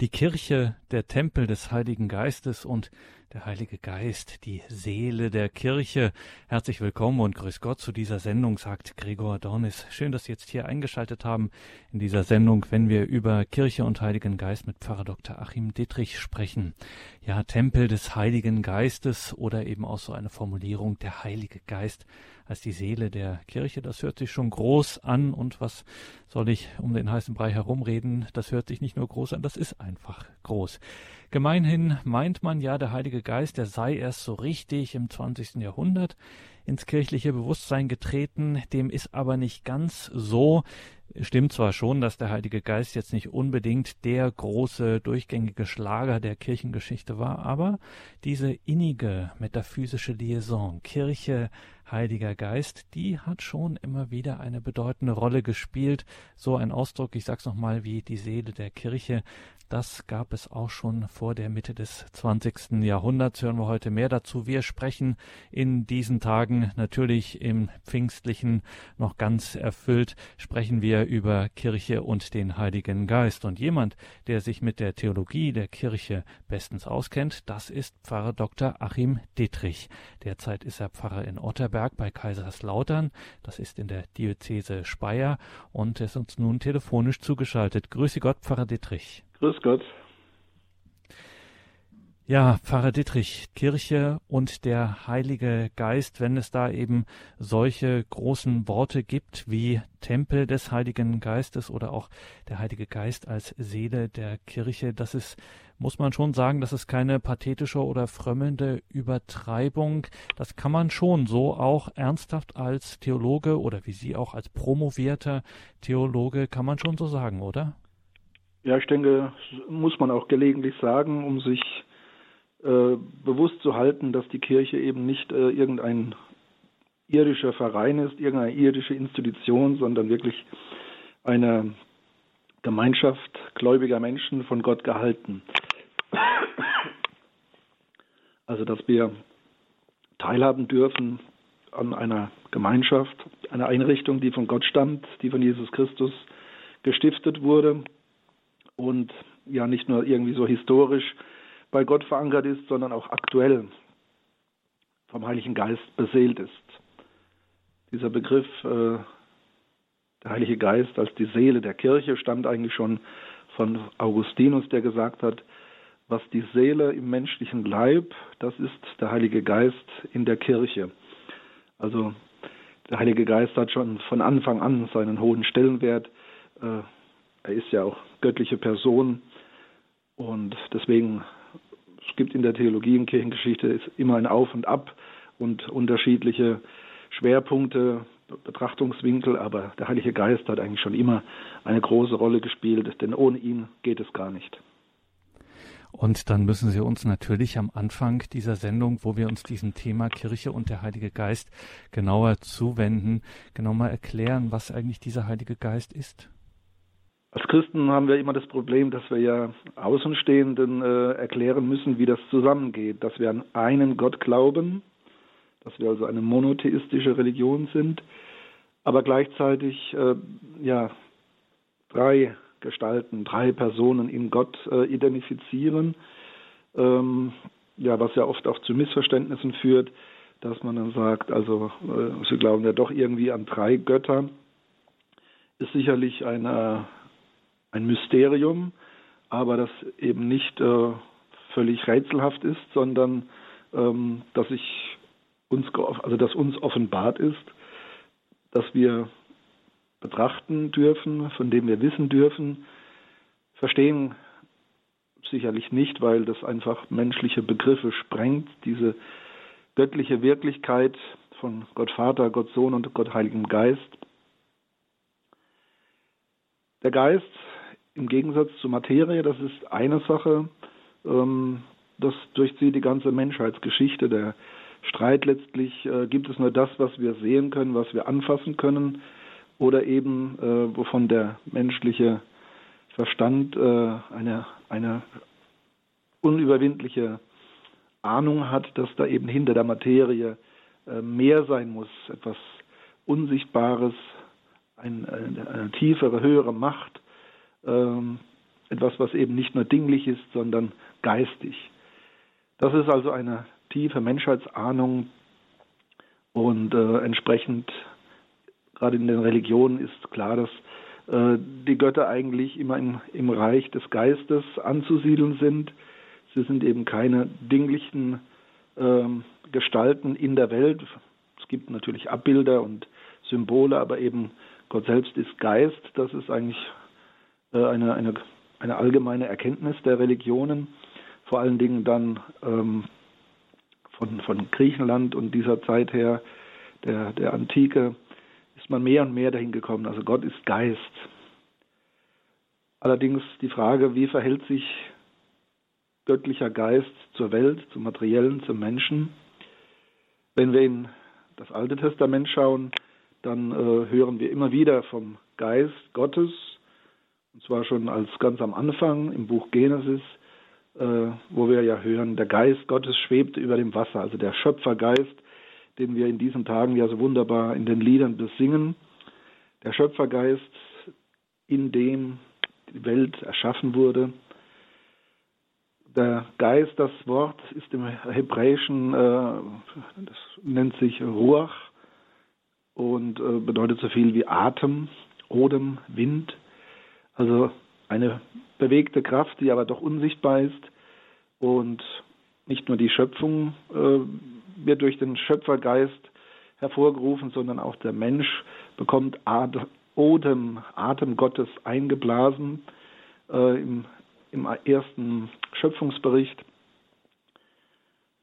Die Kirche, der Tempel des Heiligen Geistes und der Heilige Geist, die Seele der Kirche. Herzlich willkommen und grüß Gott zu dieser Sendung, sagt Gregor Dornis. Schön, dass Sie jetzt hier eingeschaltet haben in dieser Sendung, wenn wir über Kirche und Heiligen Geist mit Pfarrer Dr. Achim Dittrich sprechen. Ja, Tempel des Heiligen Geistes oder eben auch so eine Formulierung, der Heilige Geist als die Seele der Kirche. Das hört sich schon groß an und was soll ich um den heißen Brei herumreden? Das hört sich nicht nur groß an, das ist einfach groß. Gemeinhin meint man ja, der Heilige Geist, der sei erst so richtig im 20. Jahrhundert ins kirchliche Bewusstsein getreten. Dem ist aber nicht ganz so. Stimmt zwar schon, dass der Heilige Geist jetzt nicht unbedingt der große durchgängige Schlager der Kirchengeschichte war, aber diese innige metaphysische Liaison Kirche, Heiliger Geist, die hat schon immer wieder eine bedeutende Rolle gespielt. So ein Ausdruck, ich sag's nochmal, wie die Seele der Kirche, das gab es auch schon vor der Mitte des 20. Jahrhunderts. Hören wir heute mehr dazu. Wir sprechen in diesen Tagen natürlich im Pfingstlichen noch ganz erfüllt, sprechen wir über Kirche und den Heiligen Geist. Und jemand, der sich mit der Theologie der Kirche bestens auskennt, das ist Pfarrer Dr. Achim Dittrich. Derzeit ist er Pfarrer in Otterberg bei Kaiserslautern. Das ist in der Diözese Speyer und er ist uns nun telefonisch zugeschaltet. Grüße Gott, Pfarrer Dittrich. Grüß Gott. Ja, Pfarrer Dittrich, Kirche und der Heilige Geist, wenn es da eben solche großen Worte gibt wie Tempel des Heiligen Geistes oder auch der Heilige Geist als Seele der Kirche, das ist, muss man schon sagen, das ist keine pathetische oder frömmelnde Übertreibung. Das kann man schon so auch ernsthaft als Theologe oder wie Sie auch als promovierter Theologe, kann man schon so sagen, oder? Ja, ich denke, muss man auch gelegentlich sagen, um sich äh, bewusst zu halten, dass die Kirche eben nicht äh, irgendein irdischer Verein ist, irgendeine irdische Institution, sondern wirklich eine Gemeinschaft gläubiger Menschen von Gott gehalten. Also, dass wir teilhaben dürfen an einer Gemeinschaft, einer Einrichtung, die von Gott stammt, die von Jesus Christus gestiftet wurde und ja nicht nur irgendwie so historisch bei Gott verankert ist, sondern auch aktuell vom Heiligen Geist beseelt ist. Dieser Begriff, äh, der Heilige Geist als die Seele der Kirche, stammt eigentlich schon von Augustinus, der gesagt hat, was die Seele im menschlichen Leib, das ist der Heilige Geist in der Kirche. Also der Heilige Geist hat schon von Anfang an seinen hohen Stellenwert. Äh, er ist ja auch göttliche Person und deswegen es gibt in der Theologie und Kirchengeschichte immer ein Auf und Ab und unterschiedliche Schwerpunkte, Betrachtungswinkel, aber der Heilige Geist hat eigentlich schon immer eine große Rolle gespielt, denn ohne ihn geht es gar nicht. Und dann müssen Sie uns natürlich am Anfang dieser Sendung, wo wir uns diesem Thema Kirche und der Heilige Geist genauer zuwenden, genau mal erklären, was eigentlich dieser Heilige Geist ist. Als Christen haben wir immer das Problem, dass wir ja Außenstehenden äh, erklären müssen, wie das zusammengeht, dass wir an einen Gott glauben, dass wir also eine monotheistische Religion sind, aber gleichzeitig äh, ja drei Gestalten, drei Personen in Gott äh, identifizieren, ähm, ja, was ja oft auch zu Missverständnissen führt, dass man dann sagt, also äh, sie glauben ja doch irgendwie an drei Götter, ist sicherlich eine ein Mysterium, aber das eben nicht äh, völlig rätselhaft ist, sondern ähm, dass ich uns, also dass uns offenbart ist, dass wir betrachten dürfen, von dem wir wissen dürfen, verstehen sicherlich nicht, weil das einfach menschliche Begriffe sprengt, diese göttliche Wirklichkeit von Gott Vater, Gott Sohn und Gott Heiligem Geist. Der Geist im Gegensatz zur Materie, das ist eine Sache, ähm, das durchzieht die ganze Menschheitsgeschichte. Der Streit letztlich, äh, gibt es nur das, was wir sehen können, was wir anfassen können, oder eben, äh, wovon der menschliche Verstand äh, eine, eine unüberwindliche Ahnung hat, dass da eben hinter der Materie äh, mehr sein muss, etwas Unsichtbares, ein, eine, eine tiefere, höhere Macht, ähm, etwas, was eben nicht nur dinglich ist, sondern geistig. Das ist also eine tiefe Menschheitsahnung und äh, entsprechend gerade in den Religionen ist klar, dass äh, die Götter eigentlich immer im, im Reich des Geistes anzusiedeln sind. Sie sind eben keine dinglichen äh, Gestalten in der Welt. Es gibt natürlich Abbilder und Symbole, aber eben Gott selbst ist Geist. Das ist eigentlich eine, eine, eine allgemeine Erkenntnis der Religionen, vor allen Dingen dann ähm, von, von Griechenland und dieser Zeit her, der, der Antike, ist man mehr und mehr dahin gekommen. Also Gott ist Geist. Allerdings die Frage, wie verhält sich göttlicher Geist zur Welt, zum Materiellen, zum Menschen? Wenn wir in das Alte Testament schauen, dann äh, hören wir immer wieder vom Geist Gottes, und zwar schon als ganz am Anfang im Buch Genesis, äh, wo wir ja hören, der Geist Gottes schwebte über dem Wasser, also der Schöpfergeist, den wir in diesen Tagen ja so wunderbar in den Liedern besingen. Der Schöpfergeist, in dem die Welt erschaffen wurde. Der Geist, das Wort ist im Hebräischen, äh, das nennt sich Ruach und äh, bedeutet so viel wie Atem, Odem, Wind. Also eine bewegte Kraft, die aber doch unsichtbar ist. Und nicht nur die Schöpfung äh, wird durch den Schöpfergeist hervorgerufen, sondern auch der Mensch bekommt Odem, Atem Gottes eingeblasen äh, im, im ersten Schöpfungsbericht.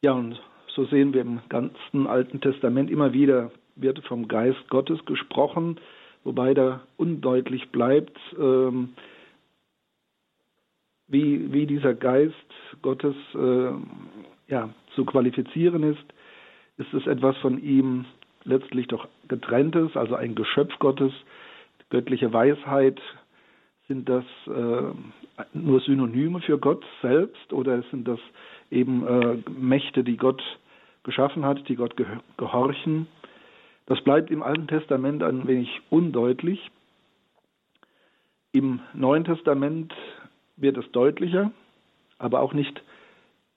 Ja, und so sehen wir im ganzen Alten Testament immer wieder, wird vom Geist Gottes gesprochen, wobei da undeutlich bleibt, ähm, wie, wie dieser Geist Gottes äh, ja, zu qualifizieren ist. Ist es etwas von ihm letztlich doch getrenntes, also ein Geschöpf Gottes, göttliche Weisheit, sind das äh, nur Synonyme für Gott selbst oder sind das eben äh, Mächte, die Gott geschaffen hat, die Gott gehorchen? Das bleibt im Alten Testament ein wenig undeutlich. Im Neuen Testament wird es deutlicher, aber auch nicht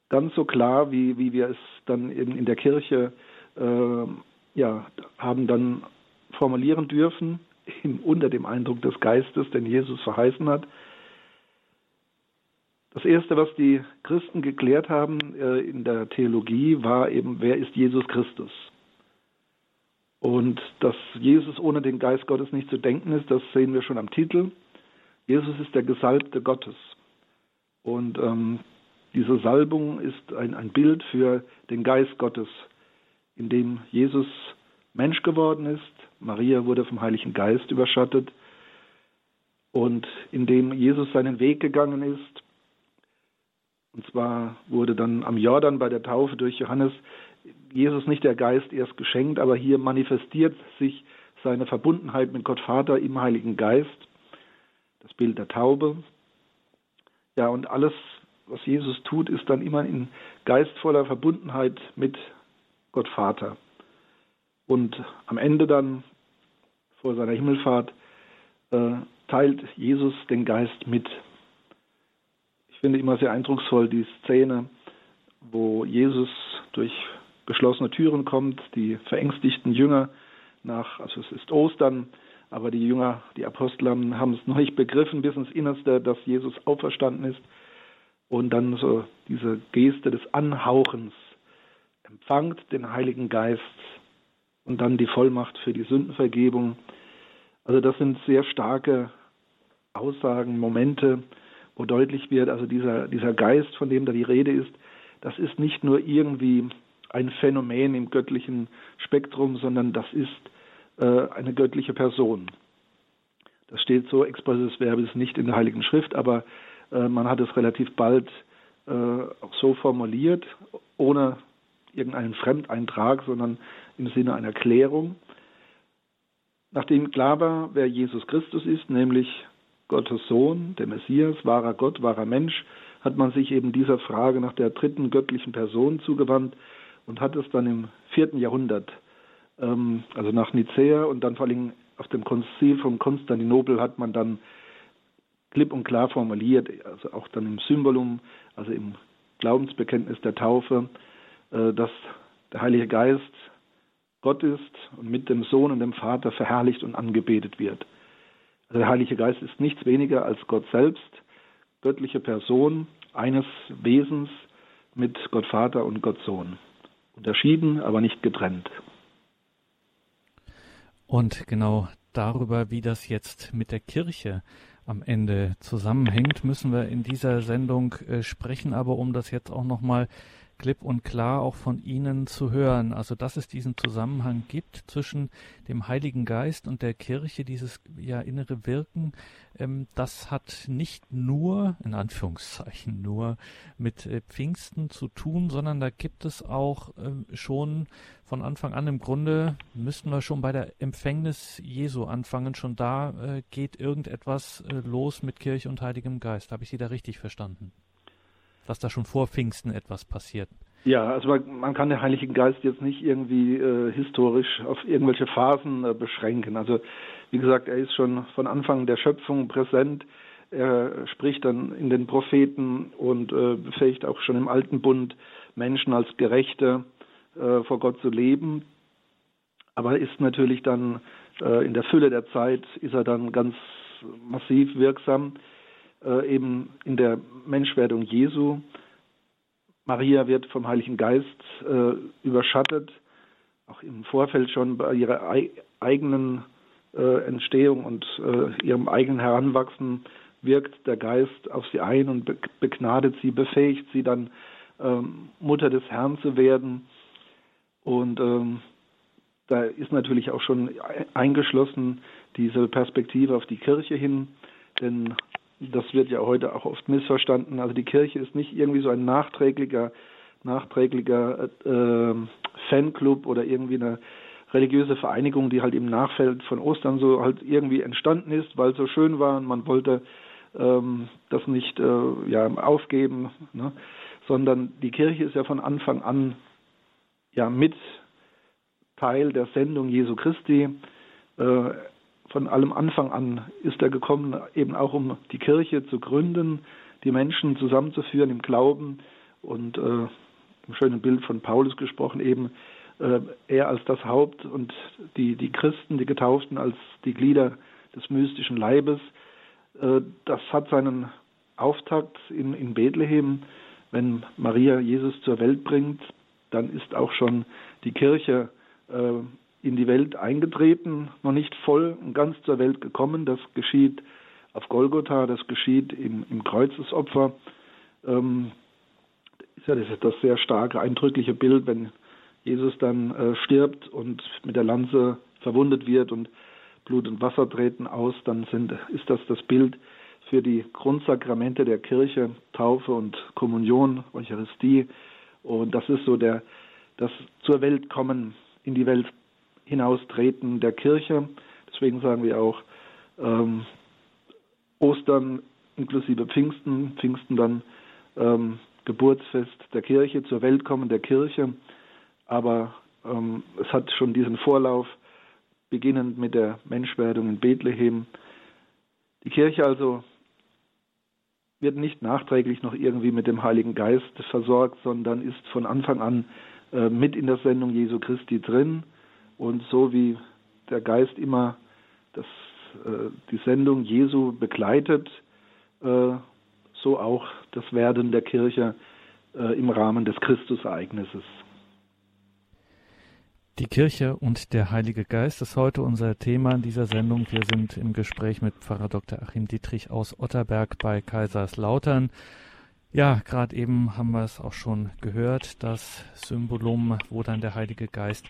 ganz so klar, wie, wie wir es dann in, in der Kirche äh, ja, haben dann formulieren dürfen, unter dem Eindruck des Geistes, den Jesus verheißen hat. Das Erste, was die Christen geklärt haben äh, in der Theologie, war eben, wer ist Jesus Christus? Und dass Jesus ohne den Geist Gottes nicht zu denken ist, das sehen wir schon am Titel. Jesus ist der Gesalbte Gottes. Und ähm, diese Salbung ist ein, ein Bild für den Geist Gottes, in dem Jesus Mensch geworden ist. Maria wurde vom Heiligen Geist überschattet. Und indem Jesus seinen Weg gegangen ist, und zwar wurde dann am Jordan bei der Taufe durch Johannes Jesus nicht der Geist erst geschenkt, aber hier manifestiert sich seine Verbundenheit mit Gott Vater im Heiligen Geist, das Bild der Taube. Ja, und alles, was Jesus tut, ist dann immer in geistvoller Verbundenheit mit Gott Vater. Und am Ende dann vor seiner Himmelfahrt äh, teilt Jesus den Geist mit. Ich finde immer sehr eindrucksvoll die Szene, wo Jesus durch geschlossene Türen kommt, die verängstigten Jünger nach, also es ist Ostern, aber die Jünger, die Apostel haben es noch nicht begriffen bis ins Innerste, dass Jesus auferstanden ist. Und dann so diese Geste des Anhauchens, empfangt den Heiligen Geist und dann die Vollmacht für die Sündenvergebung. Also das sind sehr starke Aussagen, Momente, wo deutlich wird, also dieser, dieser Geist, von dem da die Rede ist, das ist nicht nur irgendwie ein Phänomen im göttlichen Spektrum, sondern das ist äh, eine göttliche Person. Das steht so expresses verbis nicht in der Heiligen Schrift, aber äh, man hat es relativ bald äh, auch so formuliert, ohne irgendeinen Fremdeintrag, sondern im Sinne einer Klärung. Nachdem klar war, wer Jesus Christus ist, nämlich Gottes Sohn, der Messias, wahrer Gott, wahrer Mensch, hat man sich eben dieser Frage nach der dritten göttlichen Person zugewandt und hat es dann im vierten Jahrhundert, ähm, also nach Nicäa und dann vor allem auf dem Konzil von Konstantinopel hat man dann klipp und klar formuliert, also auch dann im Symbolum, also im Glaubensbekenntnis der Taufe, äh, dass der Heilige Geist Gott ist und mit dem Sohn und dem Vater verherrlicht und angebetet wird. Also der Heilige Geist ist nichts weniger als Gott selbst, göttliche Person eines Wesens mit Gott Vater und Gott Sohn. Unterschieden, aber nicht getrennt. Und genau darüber, wie das jetzt mit der Kirche am Ende zusammenhängt, müssen wir in dieser Sendung äh, sprechen. Aber um das jetzt auch nochmal klipp und klar auch von Ihnen zu hören. Also, dass es diesen Zusammenhang gibt zwischen dem Heiligen Geist und der Kirche, dieses ja innere Wirken, ähm, das hat nicht nur, in Anführungszeichen, nur mit äh, Pfingsten zu tun, sondern da gibt es auch äh, schon von Anfang an im Grunde, müssten wir schon bei der Empfängnis Jesu anfangen. Schon da äh, geht irgendetwas äh, los mit Kirche und Heiligem Geist. Habe ich Sie da richtig verstanden? Dass da schon vor Pfingsten etwas passiert. Ja, also man, kann den Heiligen Geist jetzt nicht irgendwie äh, historisch auf irgendwelche Phasen äh, beschränken. Also wie gesagt, er ist schon von Anfang der Schöpfung präsent. Er spricht dann in den Propheten und äh, befähigt auch schon im Alten Bund Menschen als Gerechte äh, vor Gott zu leben. Aber er ist natürlich dann äh, in der Fülle der Zeit ist er dann ganz massiv wirksam eben in der Menschwerdung Jesu. Maria wird vom Heiligen Geist äh, überschattet, auch im Vorfeld schon bei ihrer ei eigenen äh, Entstehung und äh, ihrem eigenen Heranwachsen wirkt der Geist auf sie ein und be begnadet sie, befähigt sie dann ähm, Mutter des Herrn zu werden. Und ähm, da ist natürlich auch schon eingeschlossen diese Perspektive auf die Kirche hin, denn das wird ja heute auch oft missverstanden. Also die Kirche ist nicht irgendwie so ein nachträglicher, nachträglicher äh, Fanclub oder irgendwie eine religiöse Vereinigung, die halt im Nachfeld von Ostern so halt irgendwie entstanden ist, weil es so schön war und man wollte ähm, das nicht äh, ja, aufgeben, ne? sondern die Kirche ist ja von Anfang an ja mit Teil der Sendung Jesu Christi. Äh, von allem Anfang an ist er gekommen, eben auch um die Kirche zu gründen, die Menschen zusammenzuführen im Glauben und äh, im schönen Bild von Paulus gesprochen, eben äh, er als das Haupt und die, die Christen, die Getauften als die Glieder des mystischen Leibes. Äh, das hat seinen Auftakt in, in Bethlehem, wenn Maria Jesus zur Welt bringt, dann ist auch schon die Kirche äh, in die Welt eingetreten, noch nicht voll und ganz zur Welt gekommen. Das geschieht auf Golgotha, das geschieht im, im Kreuzesopfer. Ähm, ja, das ist das sehr starke, eindrückliche Bild, wenn Jesus dann äh, stirbt und mit der Lanze verwundet wird und Blut und Wasser treten aus, dann sind, ist das das Bild für die Grundsakramente der Kirche, Taufe und Kommunion, Eucharistie. Und das ist so der, das zur Welt kommen, in die Welt Hinaustreten der Kirche. Deswegen sagen wir auch ähm, Ostern inklusive Pfingsten, Pfingsten dann ähm, Geburtsfest der Kirche, zur Weltkommen der Kirche. Aber ähm, es hat schon diesen Vorlauf, beginnend mit der Menschwerdung in Bethlehem. Die Kirche also wird nicht nachträglich noch irgendwie mit dem Heiligen Geist versorgt, sondern ist von Anfang an äh, mit in der Sendung Jesu Christi drin. Und so wie der Geist immer das, äh, die Sendung Jesu begleitet, äh, so auch das Werden der Kirche äh, im Rahmen des Christusereignisses. Die Kirche und der Heilige Geist ist heute unser Thema in dieser Sendung. Wir sind im Gespräch mit Pfarrer Dr. Achim Dietrich aus Otterberg bei Kaiserslautern. Ja, gerade eben haben wir es auch schon gehört, das Symbolum, wo dann der Heilige Geist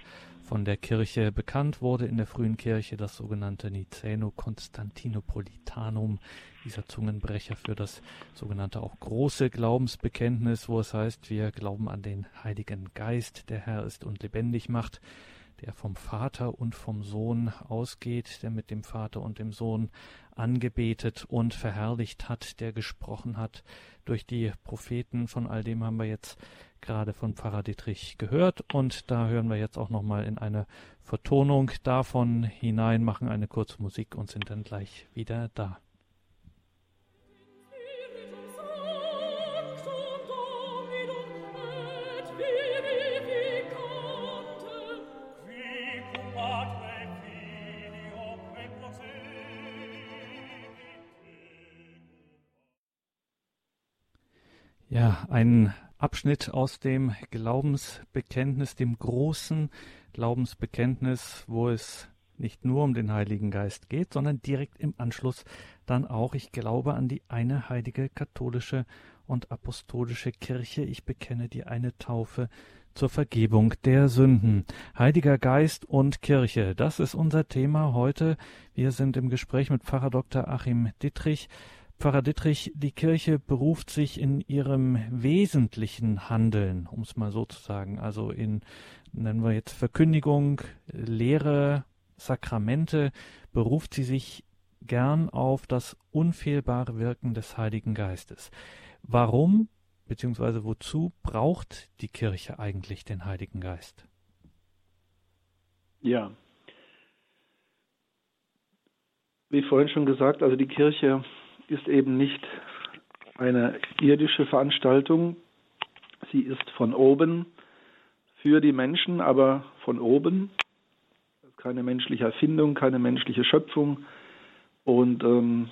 von der Kirche bekannt wurde in der frühen Kirche das sogenannte Niceno-Konstantinopolitanum, dieser Zungenbrecher für das sogenannte auch große Glaubensbekenntnis, wo es heißt, wir glauben an den Heiligen Geist, der Herr ist und lebendig macht, der vom Vater und vom Sohn ausgeht, der mit dem Vater und dem Sohn angebetet und verherrlicht hat, der gesprochen hat durch die Propheten. Von all dem haben wir jetzt gerade von Pfarrer Dietrich gehört. Und da hören wir jetzt auch nochmal in eine Vertonung davon hinein, machen eine kurze Musik und sind dann gleich wieder da. Ja, ein Abschnitt aus dem Glaubensbekenntnis, dem großen Glaubensbekenntnis, wo es nicht nur um den Heiligen Geist geht, sondern direkt im Anschluss dann auch, ich glaube an die eine heilige katholische und apostolische Kirche, ich bekenne die eine Taufe zur Vergebung der Sünden. Heiliger Geist und Kirche, das ist unser Thema heute. Wir sind im Gespräch mit Pfarrer Dr. Achim Dittrich. Pfarrer Dittrich, die Kirche beruft sich in ihrem wesentlichen Handeln, um es mal so zu sagen, also in, nennen wir jetzt Verkündigung, Lehre, Sakramente, beruft sie sich gern auf das unfehlbare Wirken des Heiligen Geistes. Warum bzw. wozu braucht die Kirche eigentlich den Heiligen Geist? Ja. Wie vorhin schon gesagt, also die Kirche ist eben nicht eine irdische Veranstaltung. Sie ist von oben für die Menschen, aber von oben. Keine menschliche Erfindung, keine menschliche Schöpfung. Und ähm,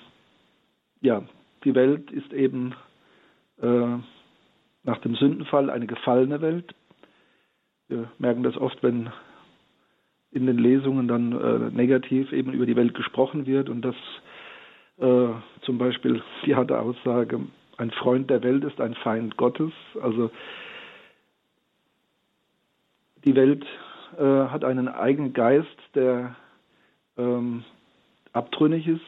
ja, die Welt ist eben äh, nach dem Sündenfall eine gefallene Welt. Wir merken das oft, wenn in den Lesungen dann äh, negativ eben über die Welt gesprochen wird und das äh, zum Beispiel die harte Aussage, ein Freund der Welt ist ein Feind Gottes. Also die Welt äh, hat einen eigenen Geist, der ähm, abtrünnig ist,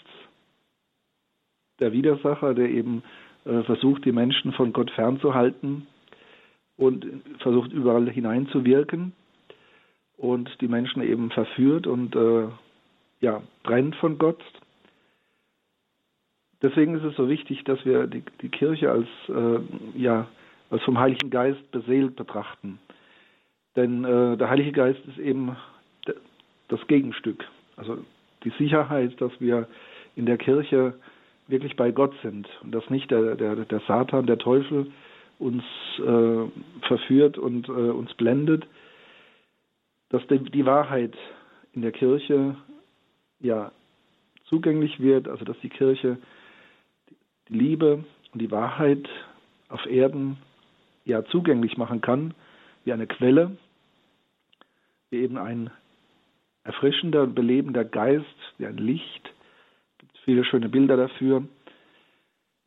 der Widersacher, der eben äh, versucht, die Menschen von Gott fernzuhalten und versucht überall hineinzuwirken und die Menschen eben verführt und äh, ja, trennt von Gott Deswegen ist es so wichtig, dass wir die, die Kirche als, äh, ja, als vom Heiligen Geist beseelt betrachten. Denn äh, der Heilige Geist ist eben das Gegenstück. Also die Sicherheit, dass wir in der Kirche wirklich bei Gott sind und dass nicht der, der, der Satan, der Teufel uns äh, verführt und äh, uns blendet, dass die, die Wahrheit in der Kirche ja zugänglich wird, also dass die Kirche die Liebe und die Wahrheit auf Erden ja zugänglich machen kann, wie eine Quelle, wie eben ein erfrischender und belebender Geist, wie ein Licht. Es gibt viele schöne Bilder dafür.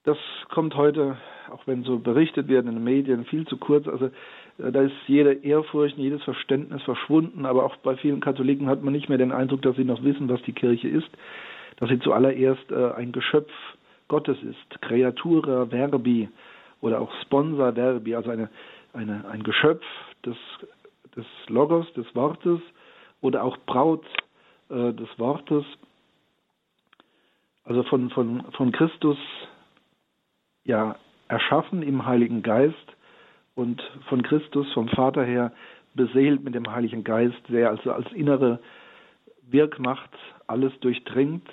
Das kommt heute, auch wenn so berichtet wird in den Medien, viel zu kurz. Also äh, da ist jede Ehrfurcht, jedes Verständnis verschwunden, aber auch bei vielen Katholiken hat man nicht mehr den Eindruck, dass sie noch wissen, was die Kirche ist, dass sie zuallererst äh, ein Geschöpf Gottes ist, Creatura Verbi oder auch Sponsor Verbi, also eine, eine, ein Geschöpf des, des Logos, des Wortes oder auch Braut äh, des Wortes, also von, von, von Christus ja erschaffen im Heiligen Geist und von Christus vom Vater her beseelt mit dem Heiligen Geist, der also als innere Wirkmacht alles durchdringt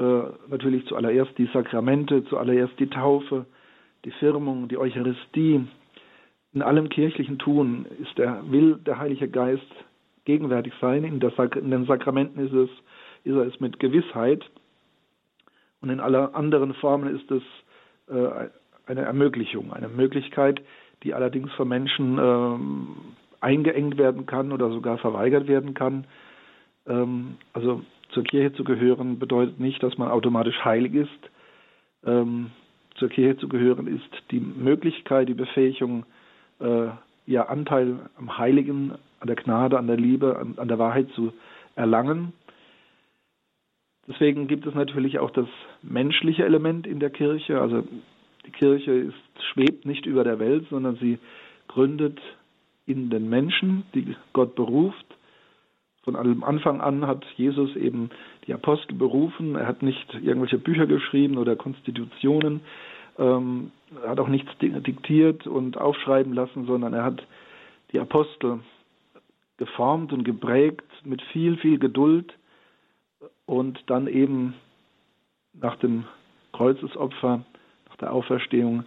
äh, natürlich zuallererst die Sakramente, zuallererst die Taufe, die Firmung, die Eucharistie. In allem kirchlichen Tun ist der, will der Heilige Geist gegenwärtig sein. In, der, in den Sakramenten ist, es, ist er es mit Gewissheit. Und in aller anderen Formen ist es äh, eine Ermöglichung, eine Möglichkeit, die allerdings von Menschen ähm, eingeengt werden kann oder sogar verweigert werden kann. Ähm, also zur Kirche zu gehören bedeutet nicht, dass man automatisch heilig ist. Ähm, zur Kirche zu gehören ist die Möglichkeit, die Befähigung, äh, ja Anteil am Heiligen, an der Gnade, an der Liebe, an, an der Wahrheit zu erlangen. Deswegen gibt es natürlich auch das menschliche Element in der Kirche. Also die Kirche ist, schwebt nicht über der Welt, sondern sie gründet in den Menschen, die Gott beruft von allem Anfang an hat Jesus eben die Apostel berufen. Er hat nicht irgendwelche Bücher geschrieben oder Konstitutionen. Ähm, er hat auch nichts diktiert und aufschreiben lassen, sondern er hat die Apostel geformt und geprägt mit viel, viel Geduld und dann eben nach dem Kreuzesopfer, nach der Auferstehung,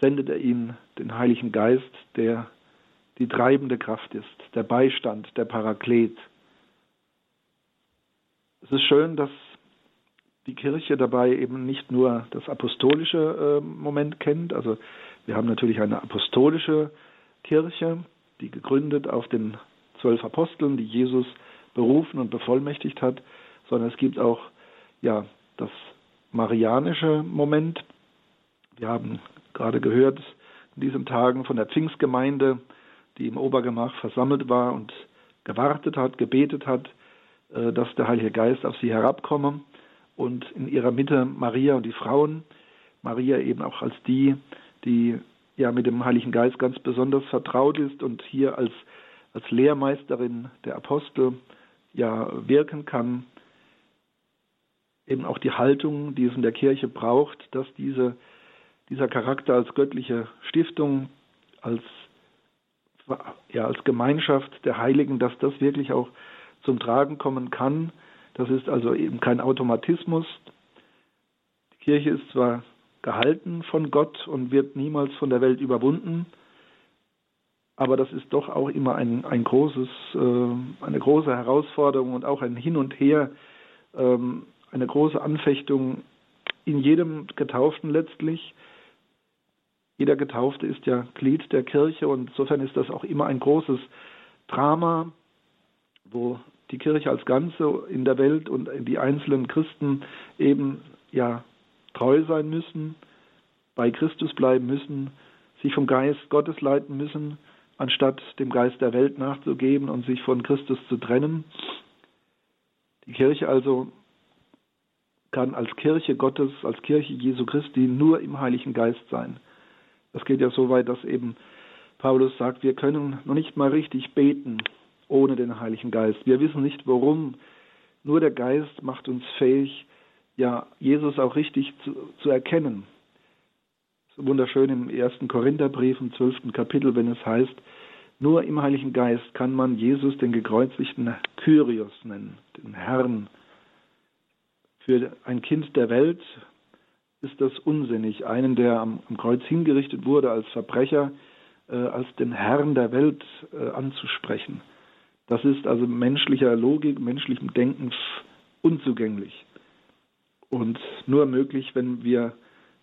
sendet er ihnen den Heiligen Geist, der die treibende Kraft ist, der Beistand, der Paraklet. Es ist schön, dass die Kirche dabei eben nicht nur das apostolische äh, Moment kennt, also Wir haben natürlich eine apostolische Kirche, die gegründet auf den zwölf Aposteln, die Jesus berufen und bevollmächtigt hat, sondern es gibt auch ja das marianische Moment. Wir haben gerade gehört in diesen Tagen von der Pfingstgemeinde, die im Obergemach versammelt war und gewartet hat, gebetet hat, äh, dass der Heilige Geist auf sie herabkomme und in ihrer Mitte Maria und die Frauen. Maria eben auch als die, die ja mit dem Heiligen Geist ganz besonders vertraut ist und hier als, als Lehrmeisterin der Apostel ja wirken kann. Eben auch die Haltung, die es in der Kirche braucht, dass diese, dieser Charakter als göttliche Stiftung, als, ja, als Gemeinschaft der Heiligen, dass das wirklich auch zum Tragen kommen kann. Das ist also eben kein Automatismus. Die Kirche ist zwar gehalten von Gott und wird niemals von der Welt überwunden. Aber das ist doch auch immer ein, ein großes, äh, eine große Herausforderung und auch ein Hin und Her, ähm, eine große Anfechtung in jedem Getauften letztlich. Jeder Getaufte ist ja Glied der Kirche und insofern ist das auch immer ein großes Drama, wo die Kirche als Ganze in der Welt und die einzelnen Christen eben ja treu sein müssen, bei Christus bleiben müssen, sich vom Geist Gottes leiten müssen, anstatt dem Geist der Welt nachzugeben und sich von Christus zu trennen. Die Kirche also kann als Kirche Gottes, als Kirche Jesu Christi nur im Heiligen Geist sein. Das geht ja so weit, dass eben Paulus sagt, wir können noch nicht mal richtig beten ohne den Heiligen Geist. Wir wissen nicht warum. Nur der Geist macht uns fähig, ja, Jesus auch richtig zu, zu erkennen. So wunderschön im ersten Korintherbrief im zwölften Kapitel, wenn es heißt, nur im Heiligen Geist kann man Jesus den gekreuzigten Kyrios nennen, den Herrn. Für ein Kind der Welt ist das unsinnig, einen, der am, am Kreuz hingerichtet wurde als Verbrecher, äh, als den Herrn der Welt äh, anzusprechen. Das ist also menschlicher Logik, menschlichem Denken unzugänglich und nur möglich, wenn wir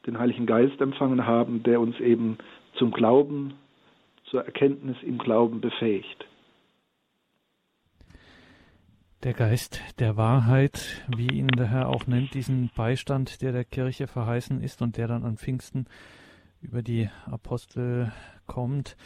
den Heiligen Geist empfangen haben, der uns eben zum Glauben, zur Erkenntnis im Glauben befähigt. Der Geist der Wahrheit, wie ihn der Herr auch nennt, diesen Beistand, der der Kirche verheißen ist und der dann an Pfingsten über die Apostel kommt,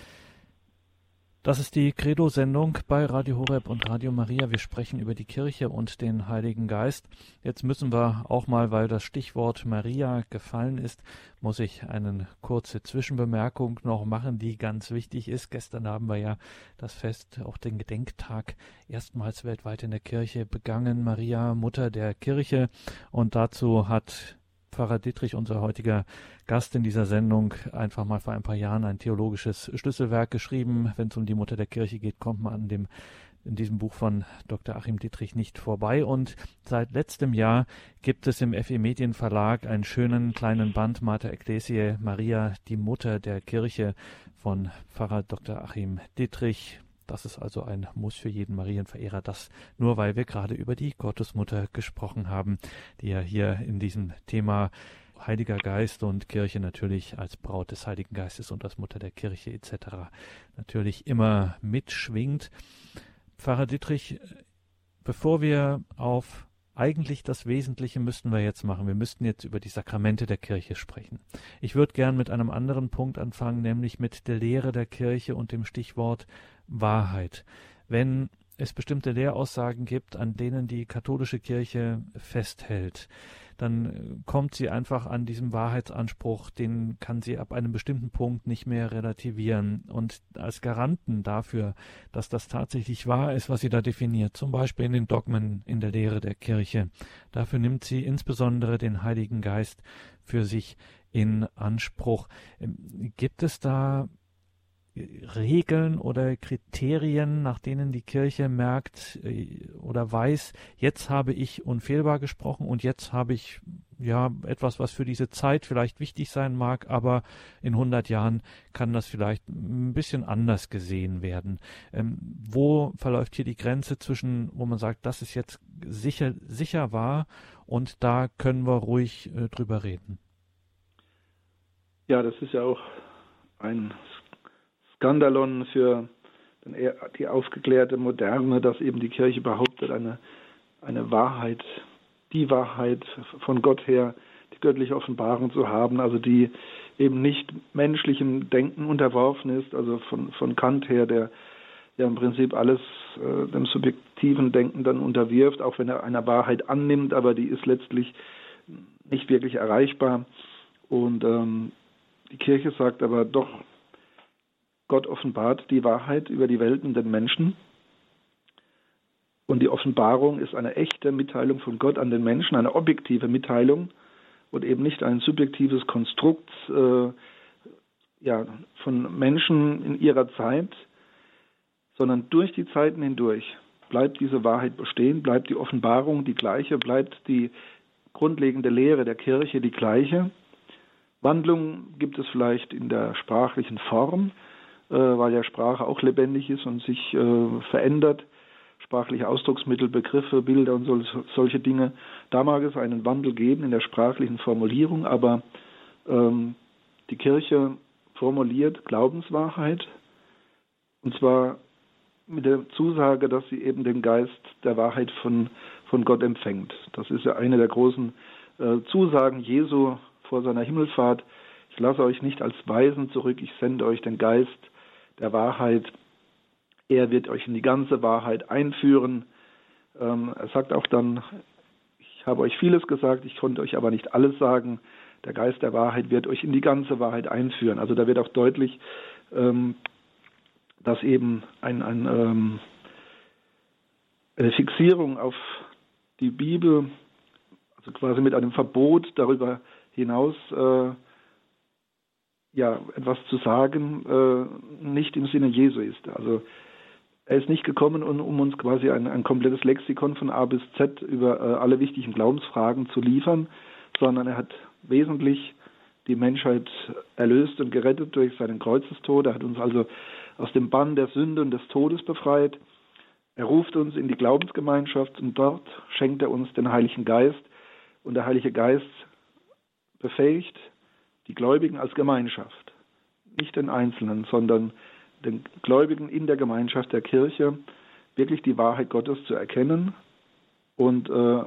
das ist die Credo-Sendung bei Radio Horeb und Radio Maria. Wir sprechen über die Kirche und den Heiligen Geist. Jetzt müssen wir auch mal, weil das Stichwort Maria gefallen ist, muss ich eine kurze Zwischenbemerkung noch machen, die ganz wichtig ist. Gestern haben wir ja das Fest, auch den Gedenktag, erstmals weltweit in der Kirche begangen. Maria, Mutter der Kirche. Und dazu hat Pfarrer Dietrich, unser heutiger Gast in dieser Sendung, einfach mal vor ein paar Jahren ein theologisches Schlüsselwerk geschrieben. Wenn es um die Mutter der Kirche geht, kommt man an dem in diesem Buch von Dr. Achim Dietrich nicht vorbei. Und seit letztem Jahr gibt es im FE Medien Verlag einen schönen kleinen Band Mater Ecclesiae Maria, die Mutter der Kirche von Pfarrer Dr. Achim Dietrich. Das ist also ein Muss für jeden Marienverehrer, das nur weil wir gerade über die Gottesmutter gesprochen haben, die ja hier in diesem Thema Heiliger Geist und Kirche natürlich als Braut des Heiligen Geistes und als Mutter der Kirche etc. natürlich immer mitschwingt. Pfarrer Dietrich, bevor wir auf eigentlich das Wesentliche müssten wir jetzt machen. Wir müssten jetzt über die Sakramente der Kirche sprechen. Ich würde gern mit einem anderen Punkt anfangen, nämlich mit der Lehre der Kirche und dem Stichwort Wahrheit. Wenn es bestimmte Lehraussagen gibt, an denen die katholische Kirche festhält, dann kommt sie einfach an diesem Wahrheitsanspruch, den kann sie ab einem bestimmten Punkt nicht mehr relativieren. Und als Garanten dafür, dass das tatsächlich wahr ist, was sie da definiert, zum Beispiel in den Dogmen in der Lehre der Kirche, dafür nimmt sie insbesondere den Heiligen Geist für sich in Anspruch. Gibt es da Regeln oder Kriterien, nach denen die Kirche merkt äh, oder weiß, jetzt habe ich unfehlbar gesprochen und jetzt habe ich ja etwas, was für diese Zeit vielleicht wichtig sein mag, aber in 100 Jahren kann das vielleicht ein bisschen anders gesehen werden. Ähm, wo verläuft hier die Grenze zwischen, wo man sagt, das ist jetzt sicher, sicher wahr und da können wir ruhig äh, drüber reden? Ja, das ist ja auch ein Skandalon für die aufgeklärte Moderne, dass eben die Kirche behauptet, eine, eine Wahrheit, die Wahrheit von Gott her, die göttliche Offenbarung zu haben, also die eben nicht menschlichem Denken unterworfen ist, also von, von Kant her, der ja im Prinzip alles äh, dem subjektiven Denken dann unterwirft, auch wenn er eine Wahrheit annimmt, aber die ist letztlich nicht wirklich erreichbar. Und ähm, die Kirche sagt aber doch, Gott offenbart die Wahrheit über die Welt und den Menschen. Und die Offenbarung ist eine echte Mitteilung von Gott an den Menschen, eine objektive Mitteilung und eben nicht ein subjektives Konstrukt äh, ja, von Menschen in ihrer Zeit, sondern durch die Zeiten hindurch bleibt diese Wahrheit bestehen, bleibt die Offenbarung die gleiche, bleibt die grundlegende Lehre der Kirche die gleiche. Wandlung gibt es vielleicht in der sprachlichen Form, weil ja Sprache auch lebendig ist und sich äh, verändert. Sprachliche Ausdrucksmittel, Begriffe, Bilder und sol solche Dinge. Da mag es einen Wandel geben in der sprachlichen Formulierung, aber ähm, die Kirche formuliert Glaubenswahrheit und zwar mit der Zusage, dass sie eben den Geist der Wahrheit von, von Gott empfängt. Das ist ja eine der großen äh, Zusagen Jesu vor seiner Himmelfahrt. Ich lasse euch nicht als Weisen zurück, ich sende euch den Geist der Wahrheit. Er wird euch in die ganze Wahrheit einführen. Ähm, er sagt auch dann, ich habe euch vieles gesagt, ich konnte euch aber nicht alles sagen. Der Geist der Wahrheit wird euch in die ganze Wahrheit einführen. Also da wird auch deutlich, ähm, dass eben ein, ein, ähm, eine Fixierung auf die Bibel, also quasi mit einem Verbot darüber hinaus äh, ja, etwas zu sagen, äh, nicht im Sinne Jesu ist. Also er ist nicht gekommen, um, um uns quasi ein, ein, komplettes Lexikon von A bis Z über äh, alle wichtigen Glaubensfragen zu liefern, sondern er hat wesentlich die Menschheit erlöst und gerettet durch seinen Kreuzestod. Er hat uns also aus dem Bann der Sünde und des Todes befreit. Er ruft uns in die Glaubensgemeinschaft und dort schenkt er uns den Heiligen Geist. Und der Heilige Geist befähigt die Gläubigen als Gemeinschaft, nicht den Einzelnen, sondern den Gläubigen in der Gemeinschaft der Kirche wirklich die Wahrheit Gottes zu erkennen und äh,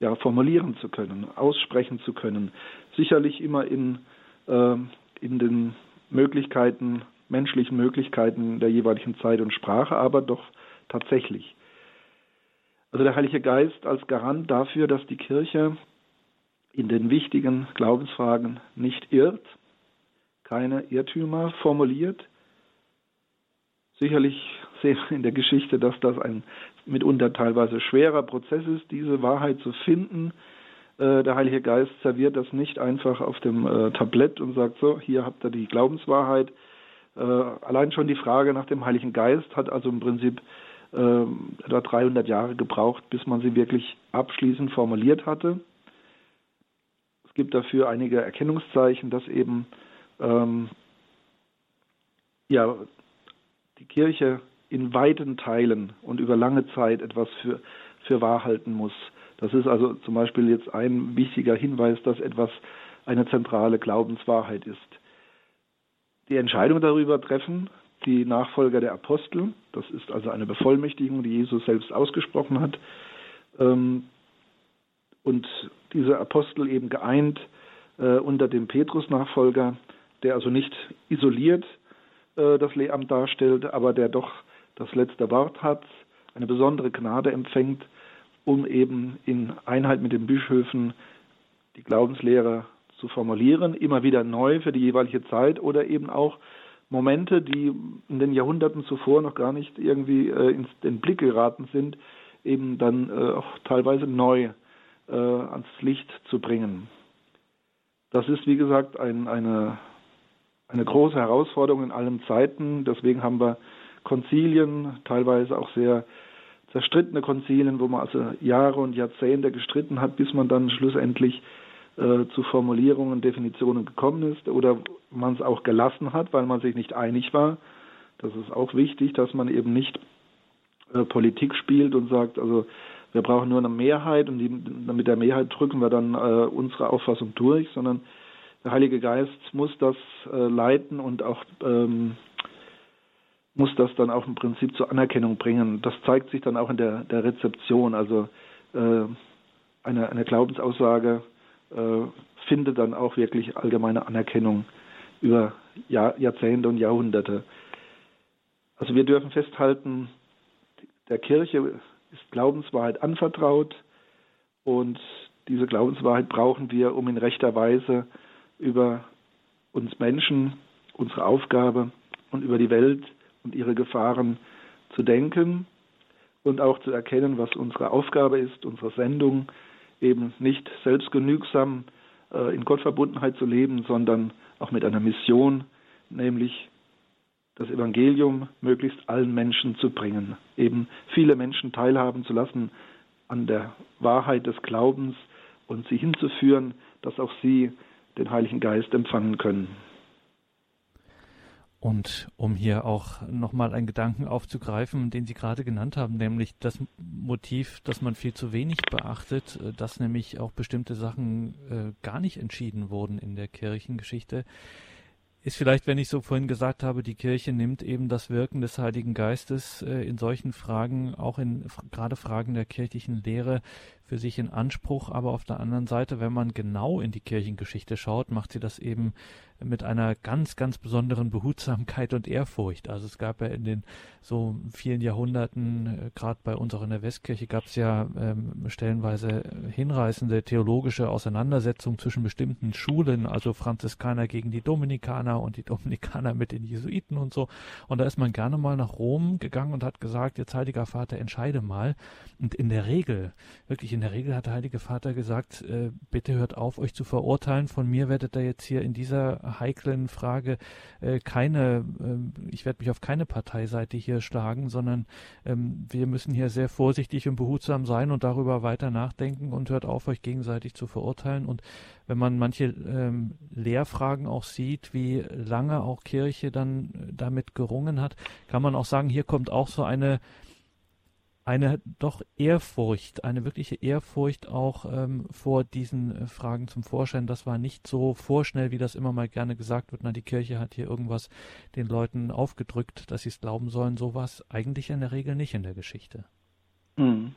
ja, formulieren zu können, aussprechen zu können. Sicherlich immer in, äh, in den Möglichkeiten, menschlichen Möglichkeiten der jeweiligen Zeit und Sprache, aber doch tatsächlich. Also der Heilige Geist als Garant dafür, dass die Kirche in den wichtigen Glaubensfragen nicht irrt, keine Irrtümer formuliert. Sicherlich sehen wir in der Geschichte, dass das ein mitunter teilweise schwerer Prozess ist, diese Wahrheit zu finden. Äh, der Heilige Geist serviert das nicht einfach auf dem äh, Tablett und sagt so, hier habt ihr die Glaubenswahrheit. Äh, allein schon die Frage nach dem Heiligen Geist hat also im Prinzip etwa 300 Jahre gebraucht, bis man sie wirklich abschließend formuliert hatte. Gibt dafür einige Erkennungszeichen, dass eben ähm, ja, die Kirche in weiten Teilen und über lange Zeit etwas für, für wahr halten muss. Das ist also zum Beispiel jetzt ein wichtiger Hinweis, dass etwas eine zentrale Glaubenswahrheit ist. Die Entscheidung darüber treffen die Nachfolger der Apostel. Das ist also eine Bevollmächtigung, die Jesus selbst ausgesprochen hat. Ähm, und diese Apostel eben geeint äh, unter dem Petrus-Nachfolger, der also nicht isoliert äh, das Lehramt darstellt, aber der doch das letzte Wort hat, eine besondere Gnade empfängt, um eben in Einheit mit den Bischöfen die Glaubenslehre zu formulieren, immer wieder neu für die jeweilige Zeit oder eben auch Momente, die in den Jahrhunderten zuvor noch gar nicht irgendwie äh, in den Blick geraten sind, eben dann äh, auch teilweise neu äh, ans Licht zu bringen. Das ist, wie gesagt, ein, eine, eine große Herausforderung in allen Zeiten. Deswegen haben wir Konzilien, teilweise auch sehr zerstrittene Konzilien, wo man also Jahre und Jahrzehnte gestritten hat, bis man dann schlussendlich äh, zu Formulierungen Definitionen gekommen ist oder man es auch gelassen hat, weil man sich nicht einig war. Das ist auch wichtig, dass man eben nicht äh, Politik spielt und sagt, also wir brauchen nur eine Mehrheit und die, mit der Mehrheit drücken wir dann äh, unsere Auffassung durch, sondern der Heilige Geist muss das äh, leiten und auch ähm, muss das dann auch im Prinzip zur Anerkennung bringen. Das zeigt sich dann auch in der, der Rezeption. Also äh, eine, eine Glaubensaussage äh, findet dann auch wirklich allgemeine Anerkennung über Jahr, Jahrzehnte und Jahrhunderte. Also wir dürfen festhalten, der Kirche ist Glaubenswahrheit anvertraut und diese Glaubenswahrheit brauchen wir, um in rechter Weise über uns Menschen, unsere Aufgabe und über die Welt und ihre Gefahren zu denken und auch zu erkennen, was unsere Aufgabe ist, unsere Sendung, eben nicht selbstgenügsam äh, in Gottverbundenheit zu leben, sondern auch mit einer Mission, nämlich das Evangelium möglichst allen Menschen zu bringen, eben viele Menschen teilhaben zu lassen an der Wahrheit des Glaubens und sie hinzuführen, dass auch sie den Heiligen Geist empfangen können. Und um hier auch nochmal einen Gedanken aufzugreifen, den Sie gerade genannt haben, nämlich das Motiv, dass man viel zu wenig beachtet, dass nämlich auch bestimmte Sachen äh, gar nicht entschieden wurden in der Kirchengeschichte, ist vielleicht, wenn ich so vorhin gesagt habe, die Kirche nimmt eben das Wirken des Heiligen Geistes äh, in solchen Fragen, auch in gerade Fragen der kirchlichen Lehre, für sich in Anspruch. Aber auf der anderen Seite, wenn man genau in die Kirchengeschichte schaut, macht sie das eben mit einer ganz, ganz besonderen Behutsamkeit und Ehrfurcht. Also es gab ja in den so vielen Jahrhunderten, äh, gerade bei uns auch in der Westkirche, gab es ja ähm, stellenweise hinreißende theologische Auseinandersetzungen zwischen bestimmten Schulen, also Franziskaner gegen die Dominikaner und die Dominikaner mit den Jesuiten und so. Und da ist man gerne mal nach Rom gegangen und hat gesagt, jetzt Heiliger Vater, entscheide mal. Und in der Regel, wirklich in der Regel hat der Heilige Vater gesagt, äh, bitte hört auf, euch zu verurteilen. Von mir werdet ihr jetzt hier in dieser heiklen Frage äh, keine, äh, ich werde mich auf keine Parteiseite hier schlagen, sondern ähm, wir müssen hier sehr vorsichtig und behutsam sein und darüber weiter nachdenken und hört auf, euch gegenseitig zu verurteilen. Und wenn man manche ähm, Lehrfragen auch sieht, wie lange auch Kirche dann damit gerungen hat, kann man auch sagen, hier kommt auch so eine eine doch Ehrfurcht, eine wirkliche Ehrfurcht auch ähm, vor diesen äh, Fragen zum Vorschein. Das war nicht so vorschnell, wie das immer mal gerne gesagt wird. Na, die Kirche hat hier irgendwas den Leuten aufgedrückt, dass sie es glauben sollen. So war es eigentlich in der Regel nicht in der Geschichte. Hm.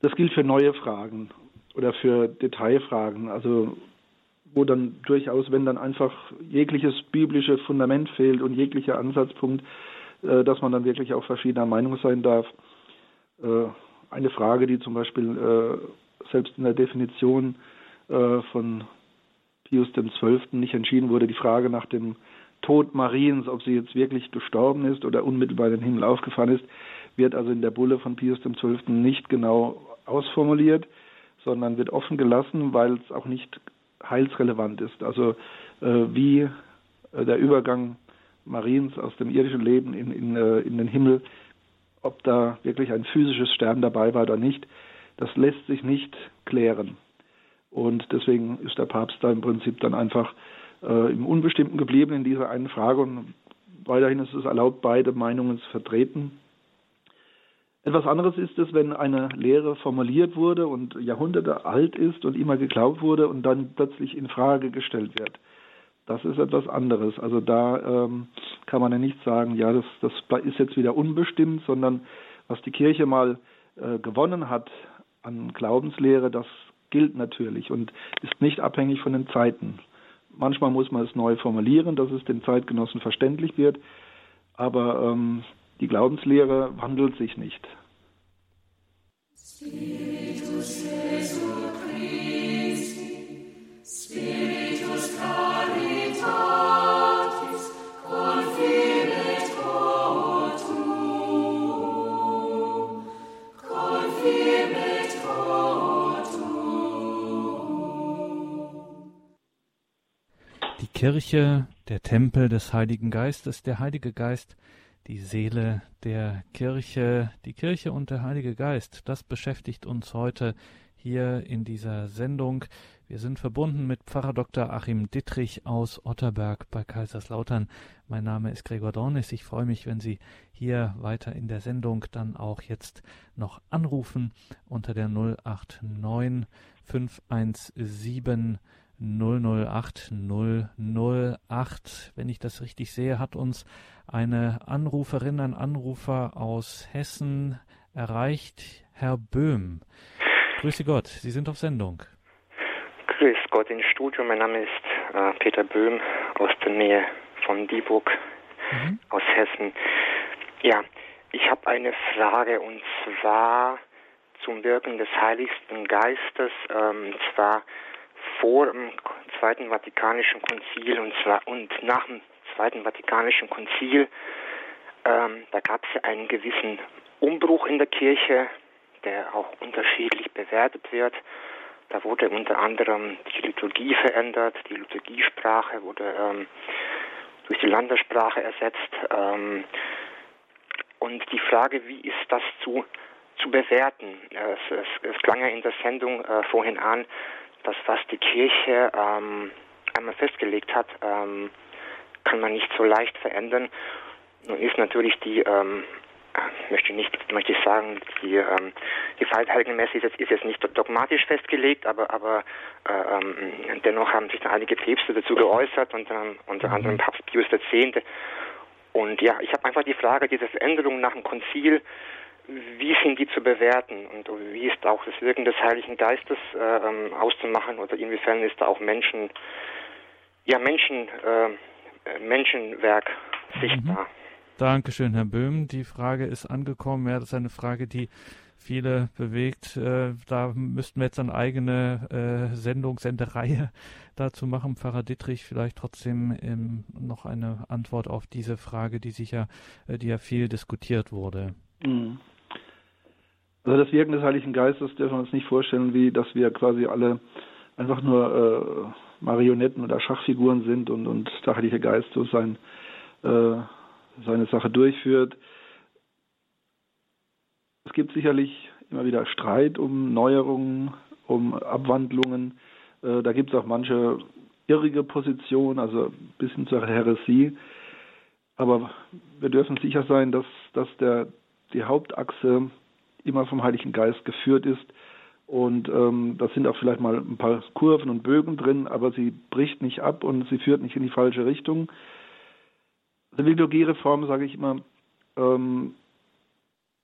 Das gilt für neue Fragen oder für Detailfragen. Also wo dann durchaus, wenn dann einfach jegliches biblische Fundament fehlt und jeglicher Ansatzpunkt, dass man dann wirklich auch verschiedener Meinung sein darf. Äh, eine Frage, die zum Beispiel äh, selbst in der Definition von Pius XII. nicht entschieden wurde, die Frage nach dem Tod Mariens, ob sie jetzt wirklich gestorben ist oder unmittelbar in den Himmel aufgefahren ist, wird also in der Bulle von Pius XII. nicht genau ausformuliert, sondern wird offen gelassen, weil es auch nicht heilsrelevant ist. Also äh, wie äh, der Übergang Mariens aus dem irdischen Leben in, in, äh, in den Himmel, ob da wirklich ein physisches Sterben dabei war oder nicht, das lässt sich nicht klären. Und deswegen ist der Papst da im Prinzip dann einfach äh, im Unbestimmten geblieben in dieser einen Frage und weiterhin ist es erlaubt, beide Meinungen zu vertreten. Etwas anderes ist es, wenn eine Lehre formuliert wurde und Jahrhunderte alt ist und immer geglaubt wurde und dann plötzlich in Frage gestellt wird. Das ist etwas anderes. Also da ähm, kann man ja nicht sagen, ja, das, das ist jetzt wieder unbestimmt, sondern was die Kirche mal äh, gewonnen hat an Glaubenslehre, das gilt natürlich und ist nicht abhängig von den Zeiten. Manchmal muss man es neu formulieren, dass es den Zeitgenossen verständlich wird, aber ähm, die Glaubenslehre wandelt sich nicht. Spiritus Kirche, der Tempel des Heiligen Geistes, der Heilige Geist, die Seele der Kirche, die Kirche und der Heilige Geist, das beschäftigt uns heute hier in dieser Sendung. Wir sind verbunden mit Pfarrer Dr. Achim Dittrich aus Otterberg bei Kaiserslautern. Mein Name ist Gregor Dornis. Ich freue mich, wenn Sie hier weiter in der Sendung dann auch jetzt noch anrufen unter der 089 517 008 008. Wenn ich das richtig sehe, hat uns eine Anruferin, ein Anrufer aus Hessen erreicht. Herr Böhm. Grüße Gott, Sie sind auf Sendung. Grüß Gott ins Studio. Mein Name ist äh, Peter Böhm aus der Nähe von Dieburg mhm. aus Hessen. Ja, ich habe eine Frage und zwar zum Wirken des Heiligsten Geistes, ähm, zwar vor dem Zweiten Vatikanischen Konzil und zwar und nach dem Zweiten Vatikanischen Konzil. Ähm, da gab es einen gewissen Umbruch in der Kirche, der auch unterschiedlich bewertet wird. Da wurde unter anderem die Liturgie verändert, die Liturgiesprache wurde ähm, durch die Landessprache ersetzt. Ähm, und die Frage, wie ist das zu, zu bewerten? Es, es, es klang ja in der Sendung äh, vorhin an, dass was die Kirche ähm, einmal festgelegt hat, ähm, kann man nicht so leicht verändern. Nun ist natürlich die ähm, möchte nicht, möchte ich sagen, die, ähm, die Feiertagenmesse ist jetzt, ist jetzt nicht dogmatisch festgelegt, aber, aber äh, ähm, dennoch haben sich einige Päpste dazu geäußert, und, ähm, unter mhm. anderem Papst Pius X. Und ja, ich habe einfach die Frage, diese Veränderungen nach dem Konzil, wie sind die zu bewerten und wie ist auch das Wirken des Heiligen Geistes äh, ähm, auszumachen oder inwiefern ist da auch Menschen, ja Menschen, äh, Menschenwerk sichtbar? Mhm. Dankeschön, Herr Böhm. Die Frage ist angekommen. Ja, das ist eine Frage, die viele bewegt. Äh, da müssten wir jetzt eine eigene äh, Sendung, Sendereihe dazu machen. Pfarrer Dittrich, vielleicht trotzdem ähm, noch eine Antwort auf diese Frage, die sicher, äh, die ja viel diskutiert wurde. Mhm. Also das Wirken des Heiligen Geistes dürfen wir uns nicht vorstellen, wie dass wir quasi alle einfach nur äh, Marionetten oder Schachfiguren sind und, und der Heilige Geist so sein äh, seine Sache durchführt. Es gibt sicherlich immer wieder Streit um Neuerungen, um Abwandlungen. Äh, da gibt es auch manche irrige Positionen, also bis hin zur Häresie. Aber wir dürfen sicher sein, dass, dass der, die Hauptachse immer vom Heiligen Geist geführt ist. Und ähm, da sind auch vielleicht mal ein paar Kurven und Bögen drin, aber sie bricht nicht ab und sie führt nicht in die falsche Richtung. Also Liturgiereform sage ich immer, ähm,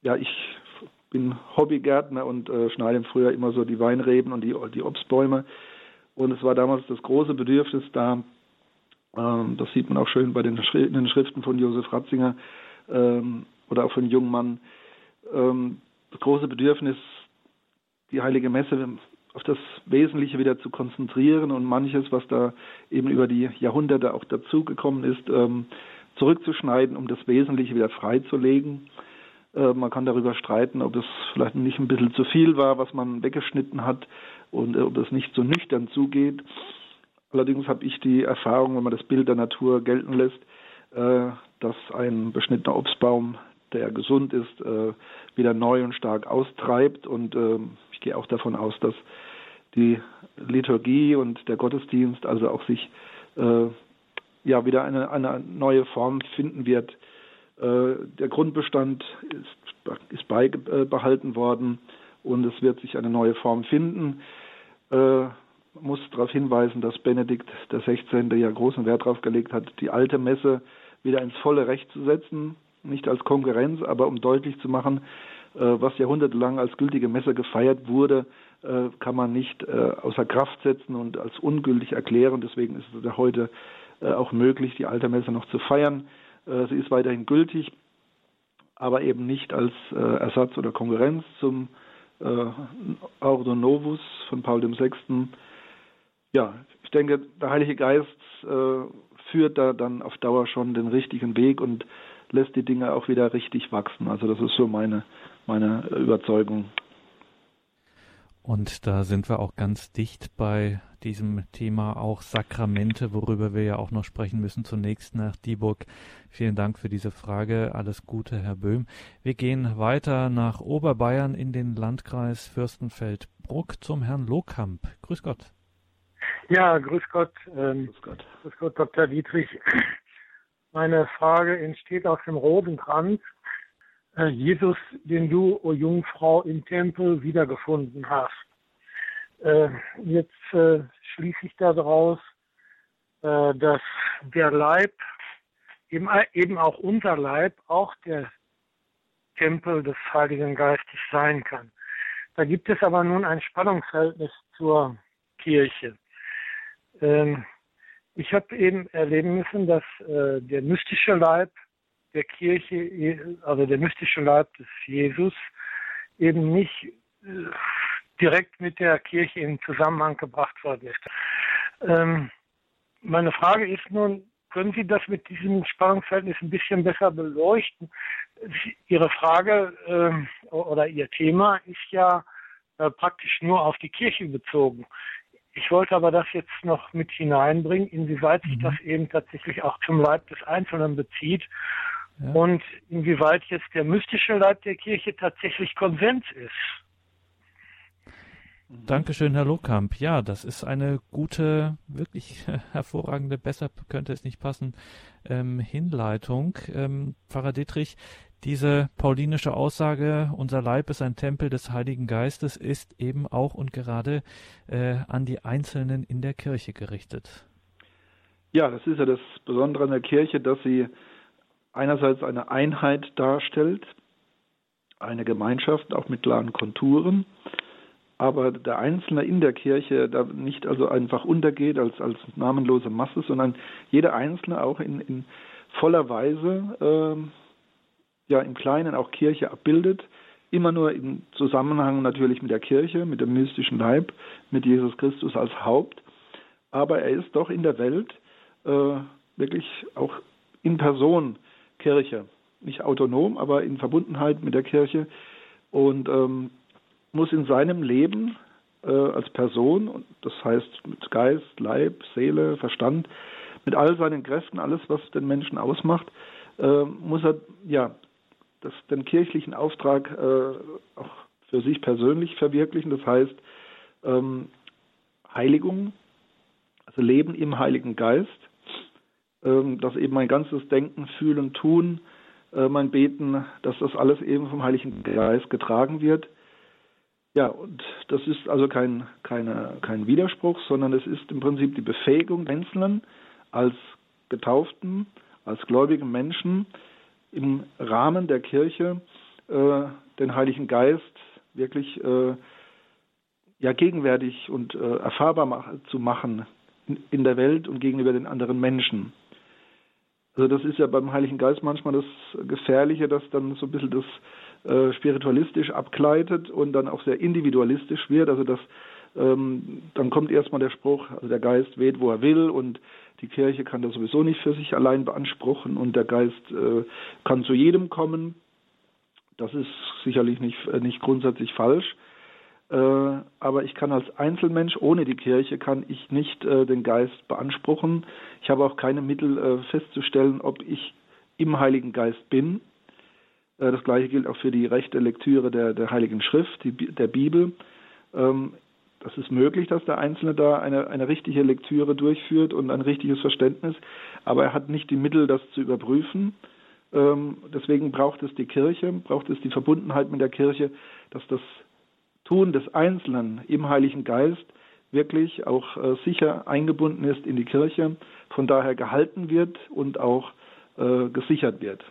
ja, ich bin Hobbygärtner und äh, schneide früher immer so die Weinreben und die, die Obstbäume. Und es war damals das große Bedürfnis da, ähm, das sieht man auch schön bei den, Schri den Schriften von Josef Ratzinger ähm, oder auch von Jungmann, ähm, das große Bedürfnis, die heilige Messe auf das Wesentliche wieder zu konzentrieren und manches, was da eben über die Jahrhunderte auch dazugekommen ist, ähm, zurückzuschneiden, um das Wesentliche wieder freizulegen. Äh, man kann darüber streiten, ob es vielleicht nicht ein bisschen zu viel war, was man weggeschnitten hat und äh, ob es nicht so nüchtern zugeht. Allerdings habe ich die Erfahrung, wenn man das Bild der Natur gelten lässt, äh, dass ein beschnittener Obstbaum, der gesund ist, äh, wieder neu und stark austreibt. Und äh, ich gehe auch davon aus, dass die Liturgie und der Gottesdienst also auch sich äh, ja wieder eine, eine neue Form finden wird. Äh, der Grundbestand ist, ist beibehalten worden und es wird sich eine neue Form finden. Äh, muss darauf hinweisen, dass Benedikt XVI. ja großen Wert darauf gelegt hat, die alte Messe wieder ins volle Recht zu setzen, nicht als Konkurrenz, aber um deutlich zu machen, äh, was jahrhundertelang als gültige Messe gefeiert wurde, äh, kann man nicht äh, außer Kraft setzen und als ungültig erklären. Deswegen ist es heute auch möglich, die alte Messe noch zu feiern. Sie ist weiterhin gültig, aber eben nicht als Ersatz oder Konkurrenz zum Ordo Novus von Paul VI. Ja, ich denke, der Heilige Geist führt da dann auf Dauer schon den richtigen Weg und lässt die Dinge auch wieder richtig wachsen. Also das ist so meine, meine Überzeugung. Und da sind wir auch ganz dicht bei diesem Thema auch Sakramente, worüber wir ja auch noch sprechen müssen. Zunächst nach Dieburg. Vielen Dank für diese Frage. Alles Gute, Herr Böhm. Wir gehen weiter nach Oberbayern in den Landkreis Fürstenfeldbruck zum Herrn Lohkamp. Grüß Gott. Ja, grüß Gott. Ähm, grüß Gott. Grüß Gott, Dr. Dietrich. Meine Frage entsteht aus dem Rosenkranz. Jesus, den du, o oh Jungfrau, im Tempel wiedergefunden hast. Äh, jetzt äh, schließe ich daraus, äh, dass der Leib, eben, eben auch unser Leib, auch der Tempel des Heiligen Geistes sein kann. Da gibt es aber nun ein Spannungsverhältnis zur Kirche. Ähm, ich habe eben erleben müssen, dass äh, der mystische Leib der Kirche, also der mystische Leib des Jesus, eben nicht äh, direkt mit der Kirche in Zusammenhang gebracht worden ist. Ähm, meine Frage ist nun, können Sie das mit diesem Spannungsverhältnis ein bisschen besser beleuchten? Ihre Frage äh, oder Ihr Thema ist ja äh, praktisch nur auf die Kirche bezogen. Ich wollte aber das jetzt noch mit hineinbringen, inwieweit sich mhm. das eben tatsächlich auch zum Leib des Einzelnen bezieht ja. und inwieweit jetzt der mystische Leib der Kirche tatsächlich Konsens ist. Dankeschön, Herr Lohkamp. Ja, das ist eine gute, wirklich hervorragende, besser könnte es nicht passen, ähm, Hinleitung. Ähm, Pfarrer Dietrich, diese paulinische Aussage, unser Leib ist ein Tempel des Heiligen Geistes, ist eben auch und gerade äh, an die Einzelnen in der Kirche gerichtet. Ja, das ist ja das Besondere an der Kirche, dass sie einerseits eine Einheit darstellt, eine Gemeinschaft auch mit klaren Konturen, aber der Einzelne in der Kirche da nicht also einfach untergeht als, als namenlose Masse, sondern jeder Einzelne auch in, in voller Weise äh, ja im Kleinen auch Kirche abbildet, immer nur im Zusammenhang natürlich mit der Kirche, mit dem mystischen Leib, mit Jesus Christus als Haupt, aber er ist doch in der Welt äh, wirklich auch in Person Kirche, nicht autonom, aber in Verbundenheit mit der Kirche. Und ähm, muss in seinem Leben äh, als Person, das heißt mit Geist, Leib, Seele, Verstand, mit all seinen Kräften, alles, was den Menschen ausmacht, äh, muss er ja das, den kirchlichen Auftrag äh, auch für sich persönlich verwirklichen. Das heißt ähm, Heiligung, also Leben im Heiligen Geist, ähm, dass eben mein ganzes Denken, Fühlen, Tun, äh, mein Beten, dass das alles eben vom Heiligen Geist getragen wird ja, und das ist also kein, keine, kein Widerspruch, sondern es ist im Prinzip die Befähigung Einzelnen als Getauften, als gläubigen Menschen im Rahmen der Kirche äh, den Heiligen Geist wirklich äh, ja, gegenwärtig und äh, erfahrbar mach, zu machen in, in der Welt und gegenüber den anderen Menschen. Also das ist ja beim Heiligen Geist manchmal das Gefährliche, dass dann so ein bisschen das äh, spiritualistisch abgleitet und dann auch sehr individualistisch wird. Also das, ähm, dann kommt erstmal der Spruch, also der Geist weht, wo er will und die Kirche kann das sowieso nicht für sich allein beanspruchen und der Geist äh, kann zu jedem kommen. Das ist sicherlich nicht, äh, nicht grundsätzlich falsch. Äh, aber ich kann als Einzelmensch ohne die Kirche kann ich nicht äh, den Geist beanspruchen. Ich habe auch keine Mittel äh, festzustellen, ob ich im Heiligen Geist bin äh, das gleiche gilt auch für die rechte Lektüre der, der Heiligen Schrift, die, der Bibel. Ähm, das ist möglich, dass der Einzelne da eine, eine richtige Lektüre durchführt und ein richtiges Verständnis, aber er hat nicht die Mittel, das zu überprüfen. Ähm, deswegen braucht es die Kirche, braucht es die Verbundenheit mit der Kirche, dass das Tun des Einzelnen im Heiligen Geist wirklich auch äh, sicher eingebunden ist in die Kirche, von daher gehalten wird und auch äh, gesichert wird.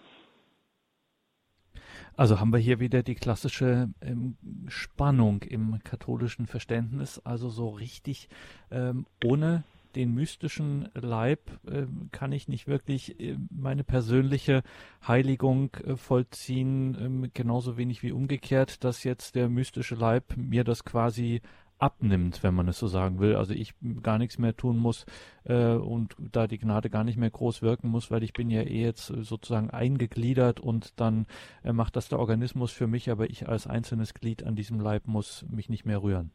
Also haben wir hier wieder die klassische ähm, Spannung im katholischen Verständnis, also so richtig ähm, ohne den mystischen Leib äh, kann ich nicht wirklich äh, meine persönliche Heiligung äh, vollziehen, ähm, genauso wenig wie umgekehrt, dass jetzt der mystische Leib mir das quasi abnimmt, wenn man es so sagen will. Also ich gar nichts mehr tun muss äh, und da die Gnade gar nicht mehr groß wirken muss, weil ich bin ja eh jetzt sozusagen eingegliedert und dann äh, macht das der Organismus für mich, aber ich als einzelnes Glied an diesem Leib muss mich nicht mehr rühren.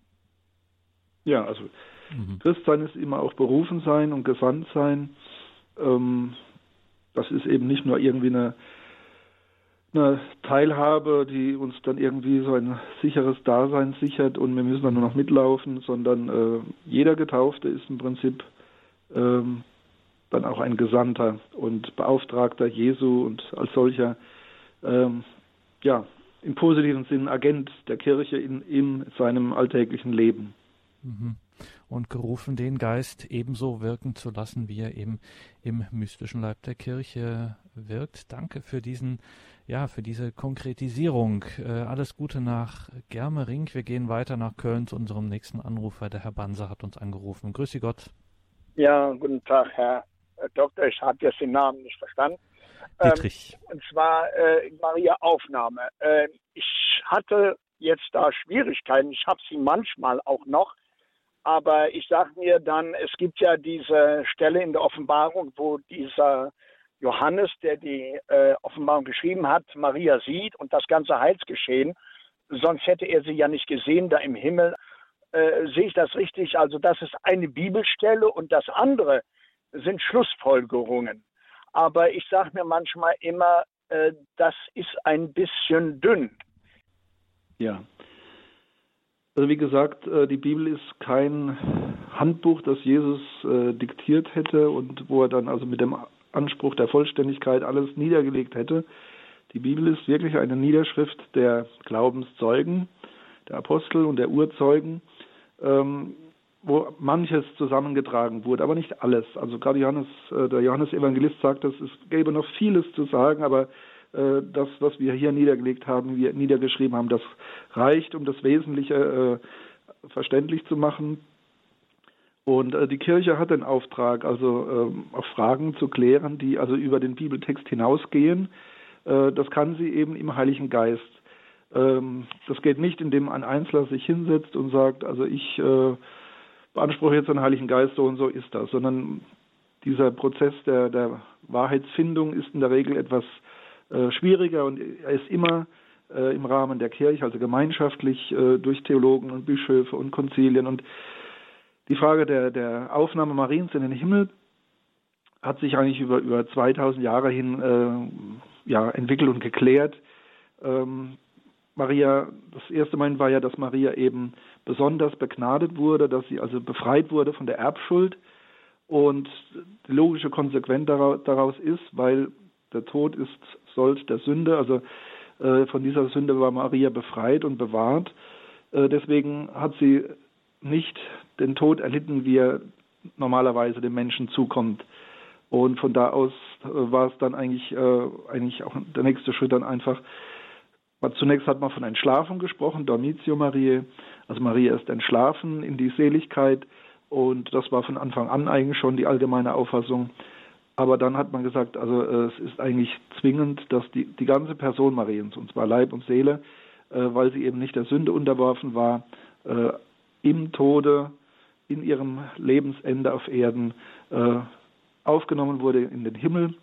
Ja, also mhm. Christsein ist immer auch berufen sein und gesandt sein. Ähm, das ist eben nicht nur irgendwie eine eine Teilhabe, die uns dann irgendwie so ein sicheres Dasein sichert und wir müssen dann nur noch mitlaufen, sondern äh, jeder Getaufte ist im Prinzip ähm, dann auch ein Gesandter und Beauftragter Jesu und als solcher ähm, ja im positiven Sinn Agent der Kirche in, in seinem alltäglichen Leben. Mhm. Und gerufen, den Geist ebenso wirken zu lassen, wie er eben im mystischen Leib der Kirche wirkt. Danke für diesen, ja, für diese Konkretisierung. Äh, alles Gute nach Germering. Wir gehen weiter nach Köln zu unserem nächsten Anrufer. Der Herr Banser hat uns angerufen. Grüße Gott. Ja, guten Tag, Herr Doktor. Ich habe jetzt den Namen nicht verstanden. Dietrich. Ähm, und zwar äh, Maria Aufnahme. Äh, ich hatte jetzt da Schwierigkeiten. Ich habe sie manchmal auch noch. Aber ich sage mir dann, es gibt ja diese Stelle in der Offenbarung, wo dieser Johannes, der die äh, Offenbarung geschrieben hat, Maria sieht und das ganze Heilsgeschehen. Sonst hätte er sie ja nicht gesehen da im Himmel. Äh, sehe ich das richtig? Also das ist eine Bibelstelle und das andere sind Schlussfolgerungen. Aber ich sage mir manchmal immer, äh, das ist ein bisschen dünn. Ja. Also wie gesagt, äh, die Bibel ist kein Handbuch, das Jesus äh, diktiert hätte und wo er dann also mit dem Anspruch der Vollständigkeit alles niedergelegt hätte. Die Bibel ist wirklich eine Niederschrift der Glaubenszeugen, der Apostel und der Urzeugen, ähm, wo manches zusammengetragen wurde, aber nicht alles. Also gerade Johannes, äh, der Johannes Evangelist sagt, es gäbe noch vieles zu sagen, aber das, was wir hier niedergelegt haben, wir niedergeschrieben haben, das reicht, um das Wesentliche äh, verständlich zu machen. Und äh, die Kirche hat den Auftrag, also ähm, auch Fragen zu klären, die also über den Bibeltext hinausgehen. Äh, das kann sie eben im Heiligen Geist. Ähm, das geht nicht, indem ein Einzelner sich hinsetzt und sagt, also ich äh, beanspruche jetzt den Heiligen Geist, so und so ist das, sondern dieser Prozess der, der Wahrheitsfindung ist in der Regel etwas äh, schwieriger und er ist immer äh, im Rahmen der Kirche, also gemeinschaftlich äh, durch Theologen und Bischöfe und Konzilien. Und die Frage der, der Aufnahme Mariens in den Himmel hat sich eigentlich über, über 2000 Jahre hin äh, ja, entwickelt und geklärt. Ähm, Maria, das erste Mal war ja, dass Maria eben besonders begnadet wurde, dass sie also befreit wurde von der Erbschuld. Und die logische Konsequenz daraus ist, weil der Tod ist Sold der Sünde, also äh, von dieser Sünde war Maria befreit und bewahrt. Äh, deswegen hat sie nicht den Tod erlitten, wie er normalerweise dem Menschen zukommt. Und von da aus äh, war es dann eigentlich, äh, eigentlich auch der nächste Schritt dann einfach. Zunächst hat man von Entschlafung gesprochen, Dormitio Mariae, also Maria ist entschlafen in die Seligkeit und das war von Anfang an eigentlich schon die allgemeine Auffassung. Aber dann hat man gesagt, also äh, es ist eigentlich zwingend, dass die, die ganze Person Mariens, und zwar Leib und Seele, äh, weil sie eben nicht der Sünde unterworfen war, äh, im Tode, in ihrem Lebensende auf Erden äh, aufgenommen wurde in den Himmel.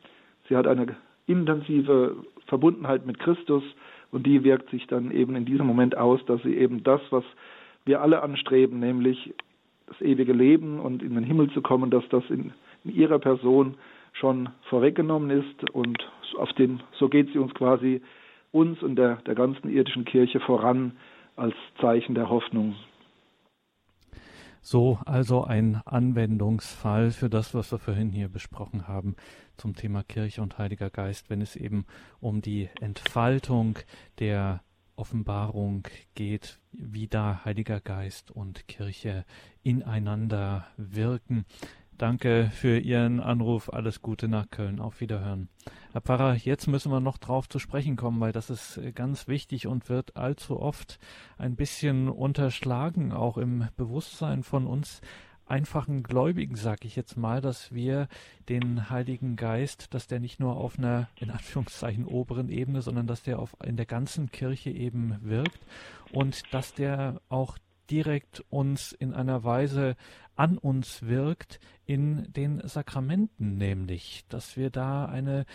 Sie hat eine intensive Verbundenheit mit Christus und die wirkt sich dann eben in diesem Moment aus, dass sie eben das, was wir alle anstreben, nämlich das ewige Leben und in den Himmel zu kommen, dass das in, in ihrer Person schon vorweggenommen ist und auf dem, so geht sie uns quasi uns und der, der ganzen irdischen Kirche voran als Zeichen der Hoffnung. So, also ein Anwendungsfall für das, was wir vorhin hier besprochen haben zum Thema Kirche und Heiliger Geist, wenn es eben um die Entfaltung der Offenbarung geht, wie da Heiliger Geist und Kirche ineinander wirken. Danke für Ihren Anruf. Alles Gute nach Köln. Auf Wiederhören. Herr Pfarrer, jetzt müssen wir noch drauf zu sprechen kommen, weil das ist äh, ganz wichtig und wird allzu oft ein bisschen unterschlagen, auch im Bewusstsein von uns einfachen Gläubigen, sag ich jetzt mal, dass wir den Heiligen Geist, dass der nicht nur auf einer, in Anführungszeichen, oberen Ebene, sondern dass der auf, in der ganzen Kirche eben wirkt und dass der auch direkt uns in einer Weise an uns wirkt in den Sakramenten, nämlich, dass wir da eine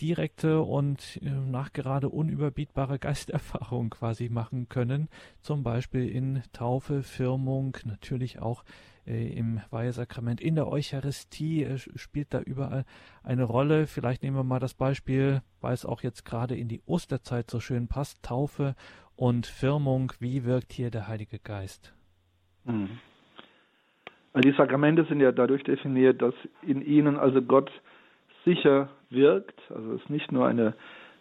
direkte und äh, nachgerade unüberbietbare Geisterfahrung quasi machen können, zum Beispiel in Taufe, Firmung, natürlich auch äh, im Weihesakrament, in der Eucharistie äh, spielt da überall eine Rolle. Vielleicht nehmen wir mal das Beispiel, weil es auch jetzt gerade in die Osterzeit so schön passt, Taufe und Firmung. Wie wirkt hier der Heilige Geist? Mhm. Die Sakramente sind ja dadurch definiert, dass in ihnen also Gott sicher wirkt. Also es ist nicht nur eine,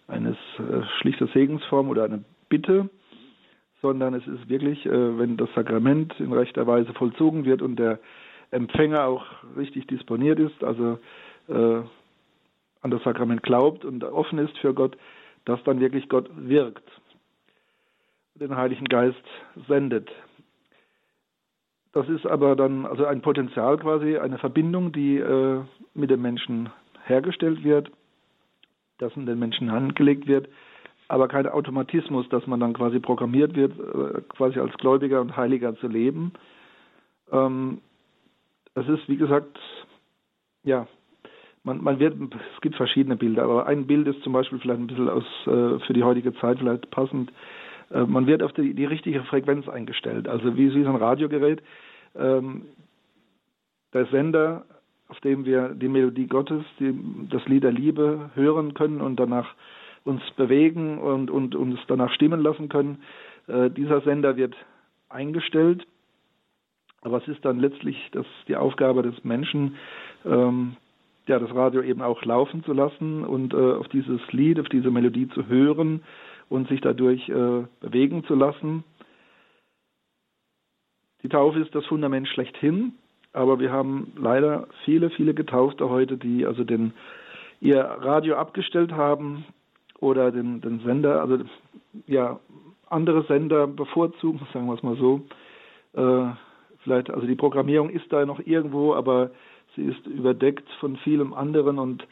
eine äh, schlichte Segensform oder eine Bitte, sondern es ist wirklich, äh, wenn das Sakrament in rechter Weise vollzogen wird und der Empfänger auch richtig disponiert ist, also äh, an das Sakrament glaubt und offen ist für Gott, dass dann wirklich Gott wirkt, den Heiligen Geist sendet. Das ist aber dann also ein Potenzial quasi, eine Verbindung, die äh, mit dem Menschen hergestellt wird, das in den Menschen angelegt wird, aber kein Automatismus, dass man dann quasi programmiert wird, äh, quasi als Gläubiger und Heiliger zu leben. Ähm, es ist, wie gesagt, ja, man, man wird, es gibt verschiedene Bilder, aber ein Bild ist zum Beispiel vielleicht ein bisschen aus, äh, für die heutige Zeit vielleicht passend. Äh, man wird auf die, die richtige Frequenz eingestellt, also wie, wie so ein Radiogerät. Ähm, der Sender, auf dem wir die Melodie Gottes, die, das Lied der Liebe hören können und danach uns bewegen und, und uns danach stimmen lassen können. Äh, dieser Sender wird eingestellt, aber es ist dann letztlich das, die Aufgabe des Menschen, ähm, ja, das Radio eben auch laufen zu lassen und äh, auf dieses Lied, auf diese Melodie zu hören und sich dadurch äh, bewegen zu lassen. Die Taufe ist das Fundament schlechthin, aber wir haben leider viele, viele Getaufte heute, die also den, ihr Radio abgestellt haben oder den, den Sender, also ja, andere Sender bevorzugen, sagen wir es mal so. Äh, vielleicht, also die Programmierung ist da noch irgendwo, aber sie ist überdeckt von vielem anderen und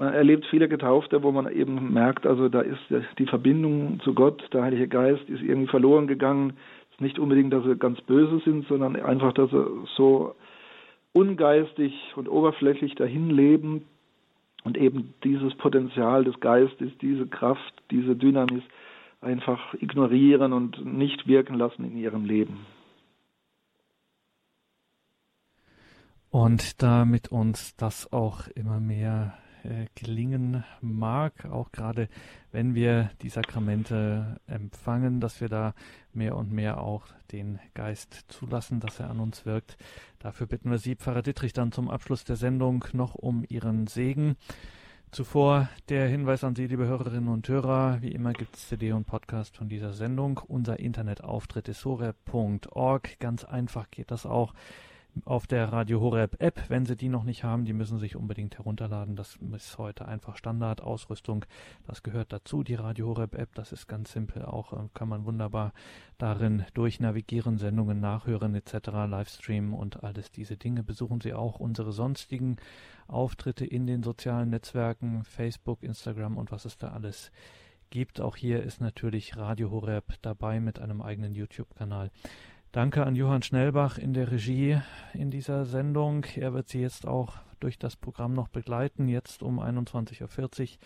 man erlebt viele Getaufte, wo man eben merkt, also da ist die Verbindung zu Gott, der Heilige Geist ist irgendwie verloren gegangen. Nicht unbedingt, dass sie ganz böse sind, sondern einfach, dass sie so ungeistig und oberflächlich dahin leben und eben dieses Potenzial des Geistes, diese Kraft, diese Dynamis einfach ignorieren und nicht wirken lassen in ihrem Leben. Und damit uns das auch immer mehr äh, gelingen mag, auch gerade wenn wir die Sakramente empfangen, dass wir da mehr und mehr auch den Geist zulassen, dass er an uns wirkt. Dafür bitten wir Sie, Pfarrer Dittrich, dann zum Abschluss der Sendung noch um Ihren Segen. Zuvor der Hinweis an Sie, liebe Hörerinnen und Hörer. Wie immer gibt es CD und Podcast von dieser Sendung. Unser Internetauftritt ist horeb.org. Ganz einfach geht das auch auf der Radio Horeb App. Wenn Sie die noch nicht haben, die müssen sich unbedingt herunterladen. Das ist heute einfach Standardausrüstung. Das gehört dazu, die Radio Horeb App. Das ist ganz simpel auch, äh, kann man wunderbar darin durchnavigieren, Sendungen nachhören etc., Livestream und alles diese Dinge. Besuchen Sie auch unsere sonstigen Auftritte in den sozialen Netzwerken, Facebook, Instagram und was es da alles gibt. Auch hier ist natürlich Radio Horeb dabei mit einem eigenen YouTube-Kanal. Danke an Johann Schnellbach in der Regie in dieser Sendung. Er wird Sie jetzt auch durch das Programm noch begleiten. Jetzt um 21.40 Uhr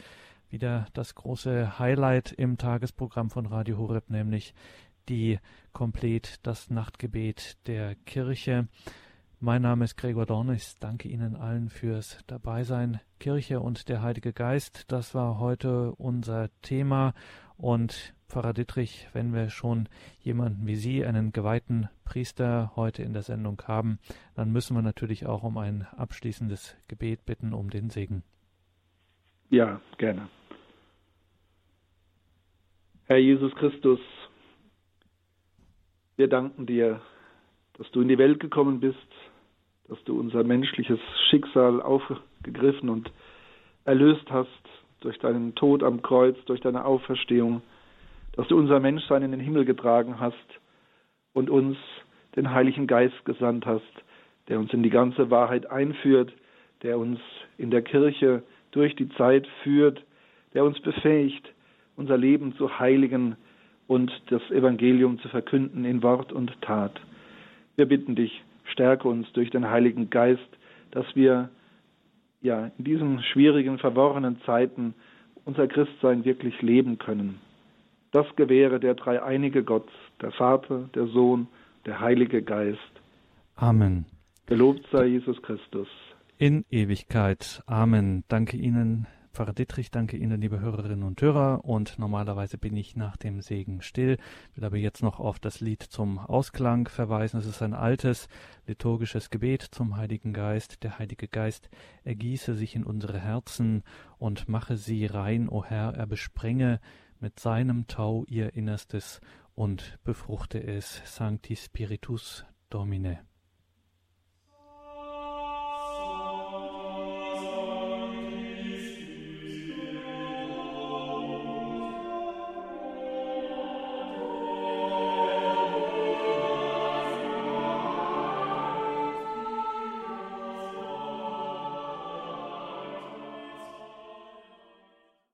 wieder das große Highlight im Tagesprogramm von Radio Horeb, nämlich die komplett das Nachtgebet der Kirche. Mein Name ist Gregor Dornis. Danke Ihnen allen fürs Dabeisein. Kirche und der Heilige Geist, das war heute unser Thema und Pfarrer Dittrich, wenn wir schon jemanden wie Sie, einen geweihten Priester, heute in der Sendung haben, dann müssen wir natürlich auch um ein abschließendes Gebet bitten, um den Segen. Ja, gerne. Herr Jesus Christus, wir danken dir, dass du in die Welt gekommen bist, dass du unser menschliches Schicksal aufgegriffen und erlöst hast durch deinen Tod am Kreuz, durch deine Auferstehung dass du unser Menschsein in den Himmel getragen hast und uns den Heiligen Geist gesandt hast, der uns in die ganze Wahrheit einführt, der uns in der Kirche durch die Zeit führt, der uns befähigt, unser Leben zu heiligen und das Evangelium zu verkünden in Wort und Tat. Wir bitten dich, stärke uns durch den Heiligen Geist, dass wir ja in diesen schwierigen, verworrenen Zeiten unser Christsein wirklich leben können. Das gewähre der dreieinige Gott, der Vater, der Sohn, der Heilige Geist. Amen. Gelobt sei Jesus Christus. In Ewigkeit. Amen. Danke Ihnen, Pfarrer Dittrich, danke Ihnen, liebe Hörerinnen und Hörer. Und normalerweise bin ich nach dem Segen still, will aber jetzt noch auf das Lied zum Ausklang verweisen. Es ist ein altes liturgisches Gebet zum Heiligen Geist. Der Heilige Geist ergieße sich in unsere Herzen und mache sie rein, o Herr, er besprenge mit seinem Tau ihr Innerstes und befruchte es, Sancti Spiritus Domine.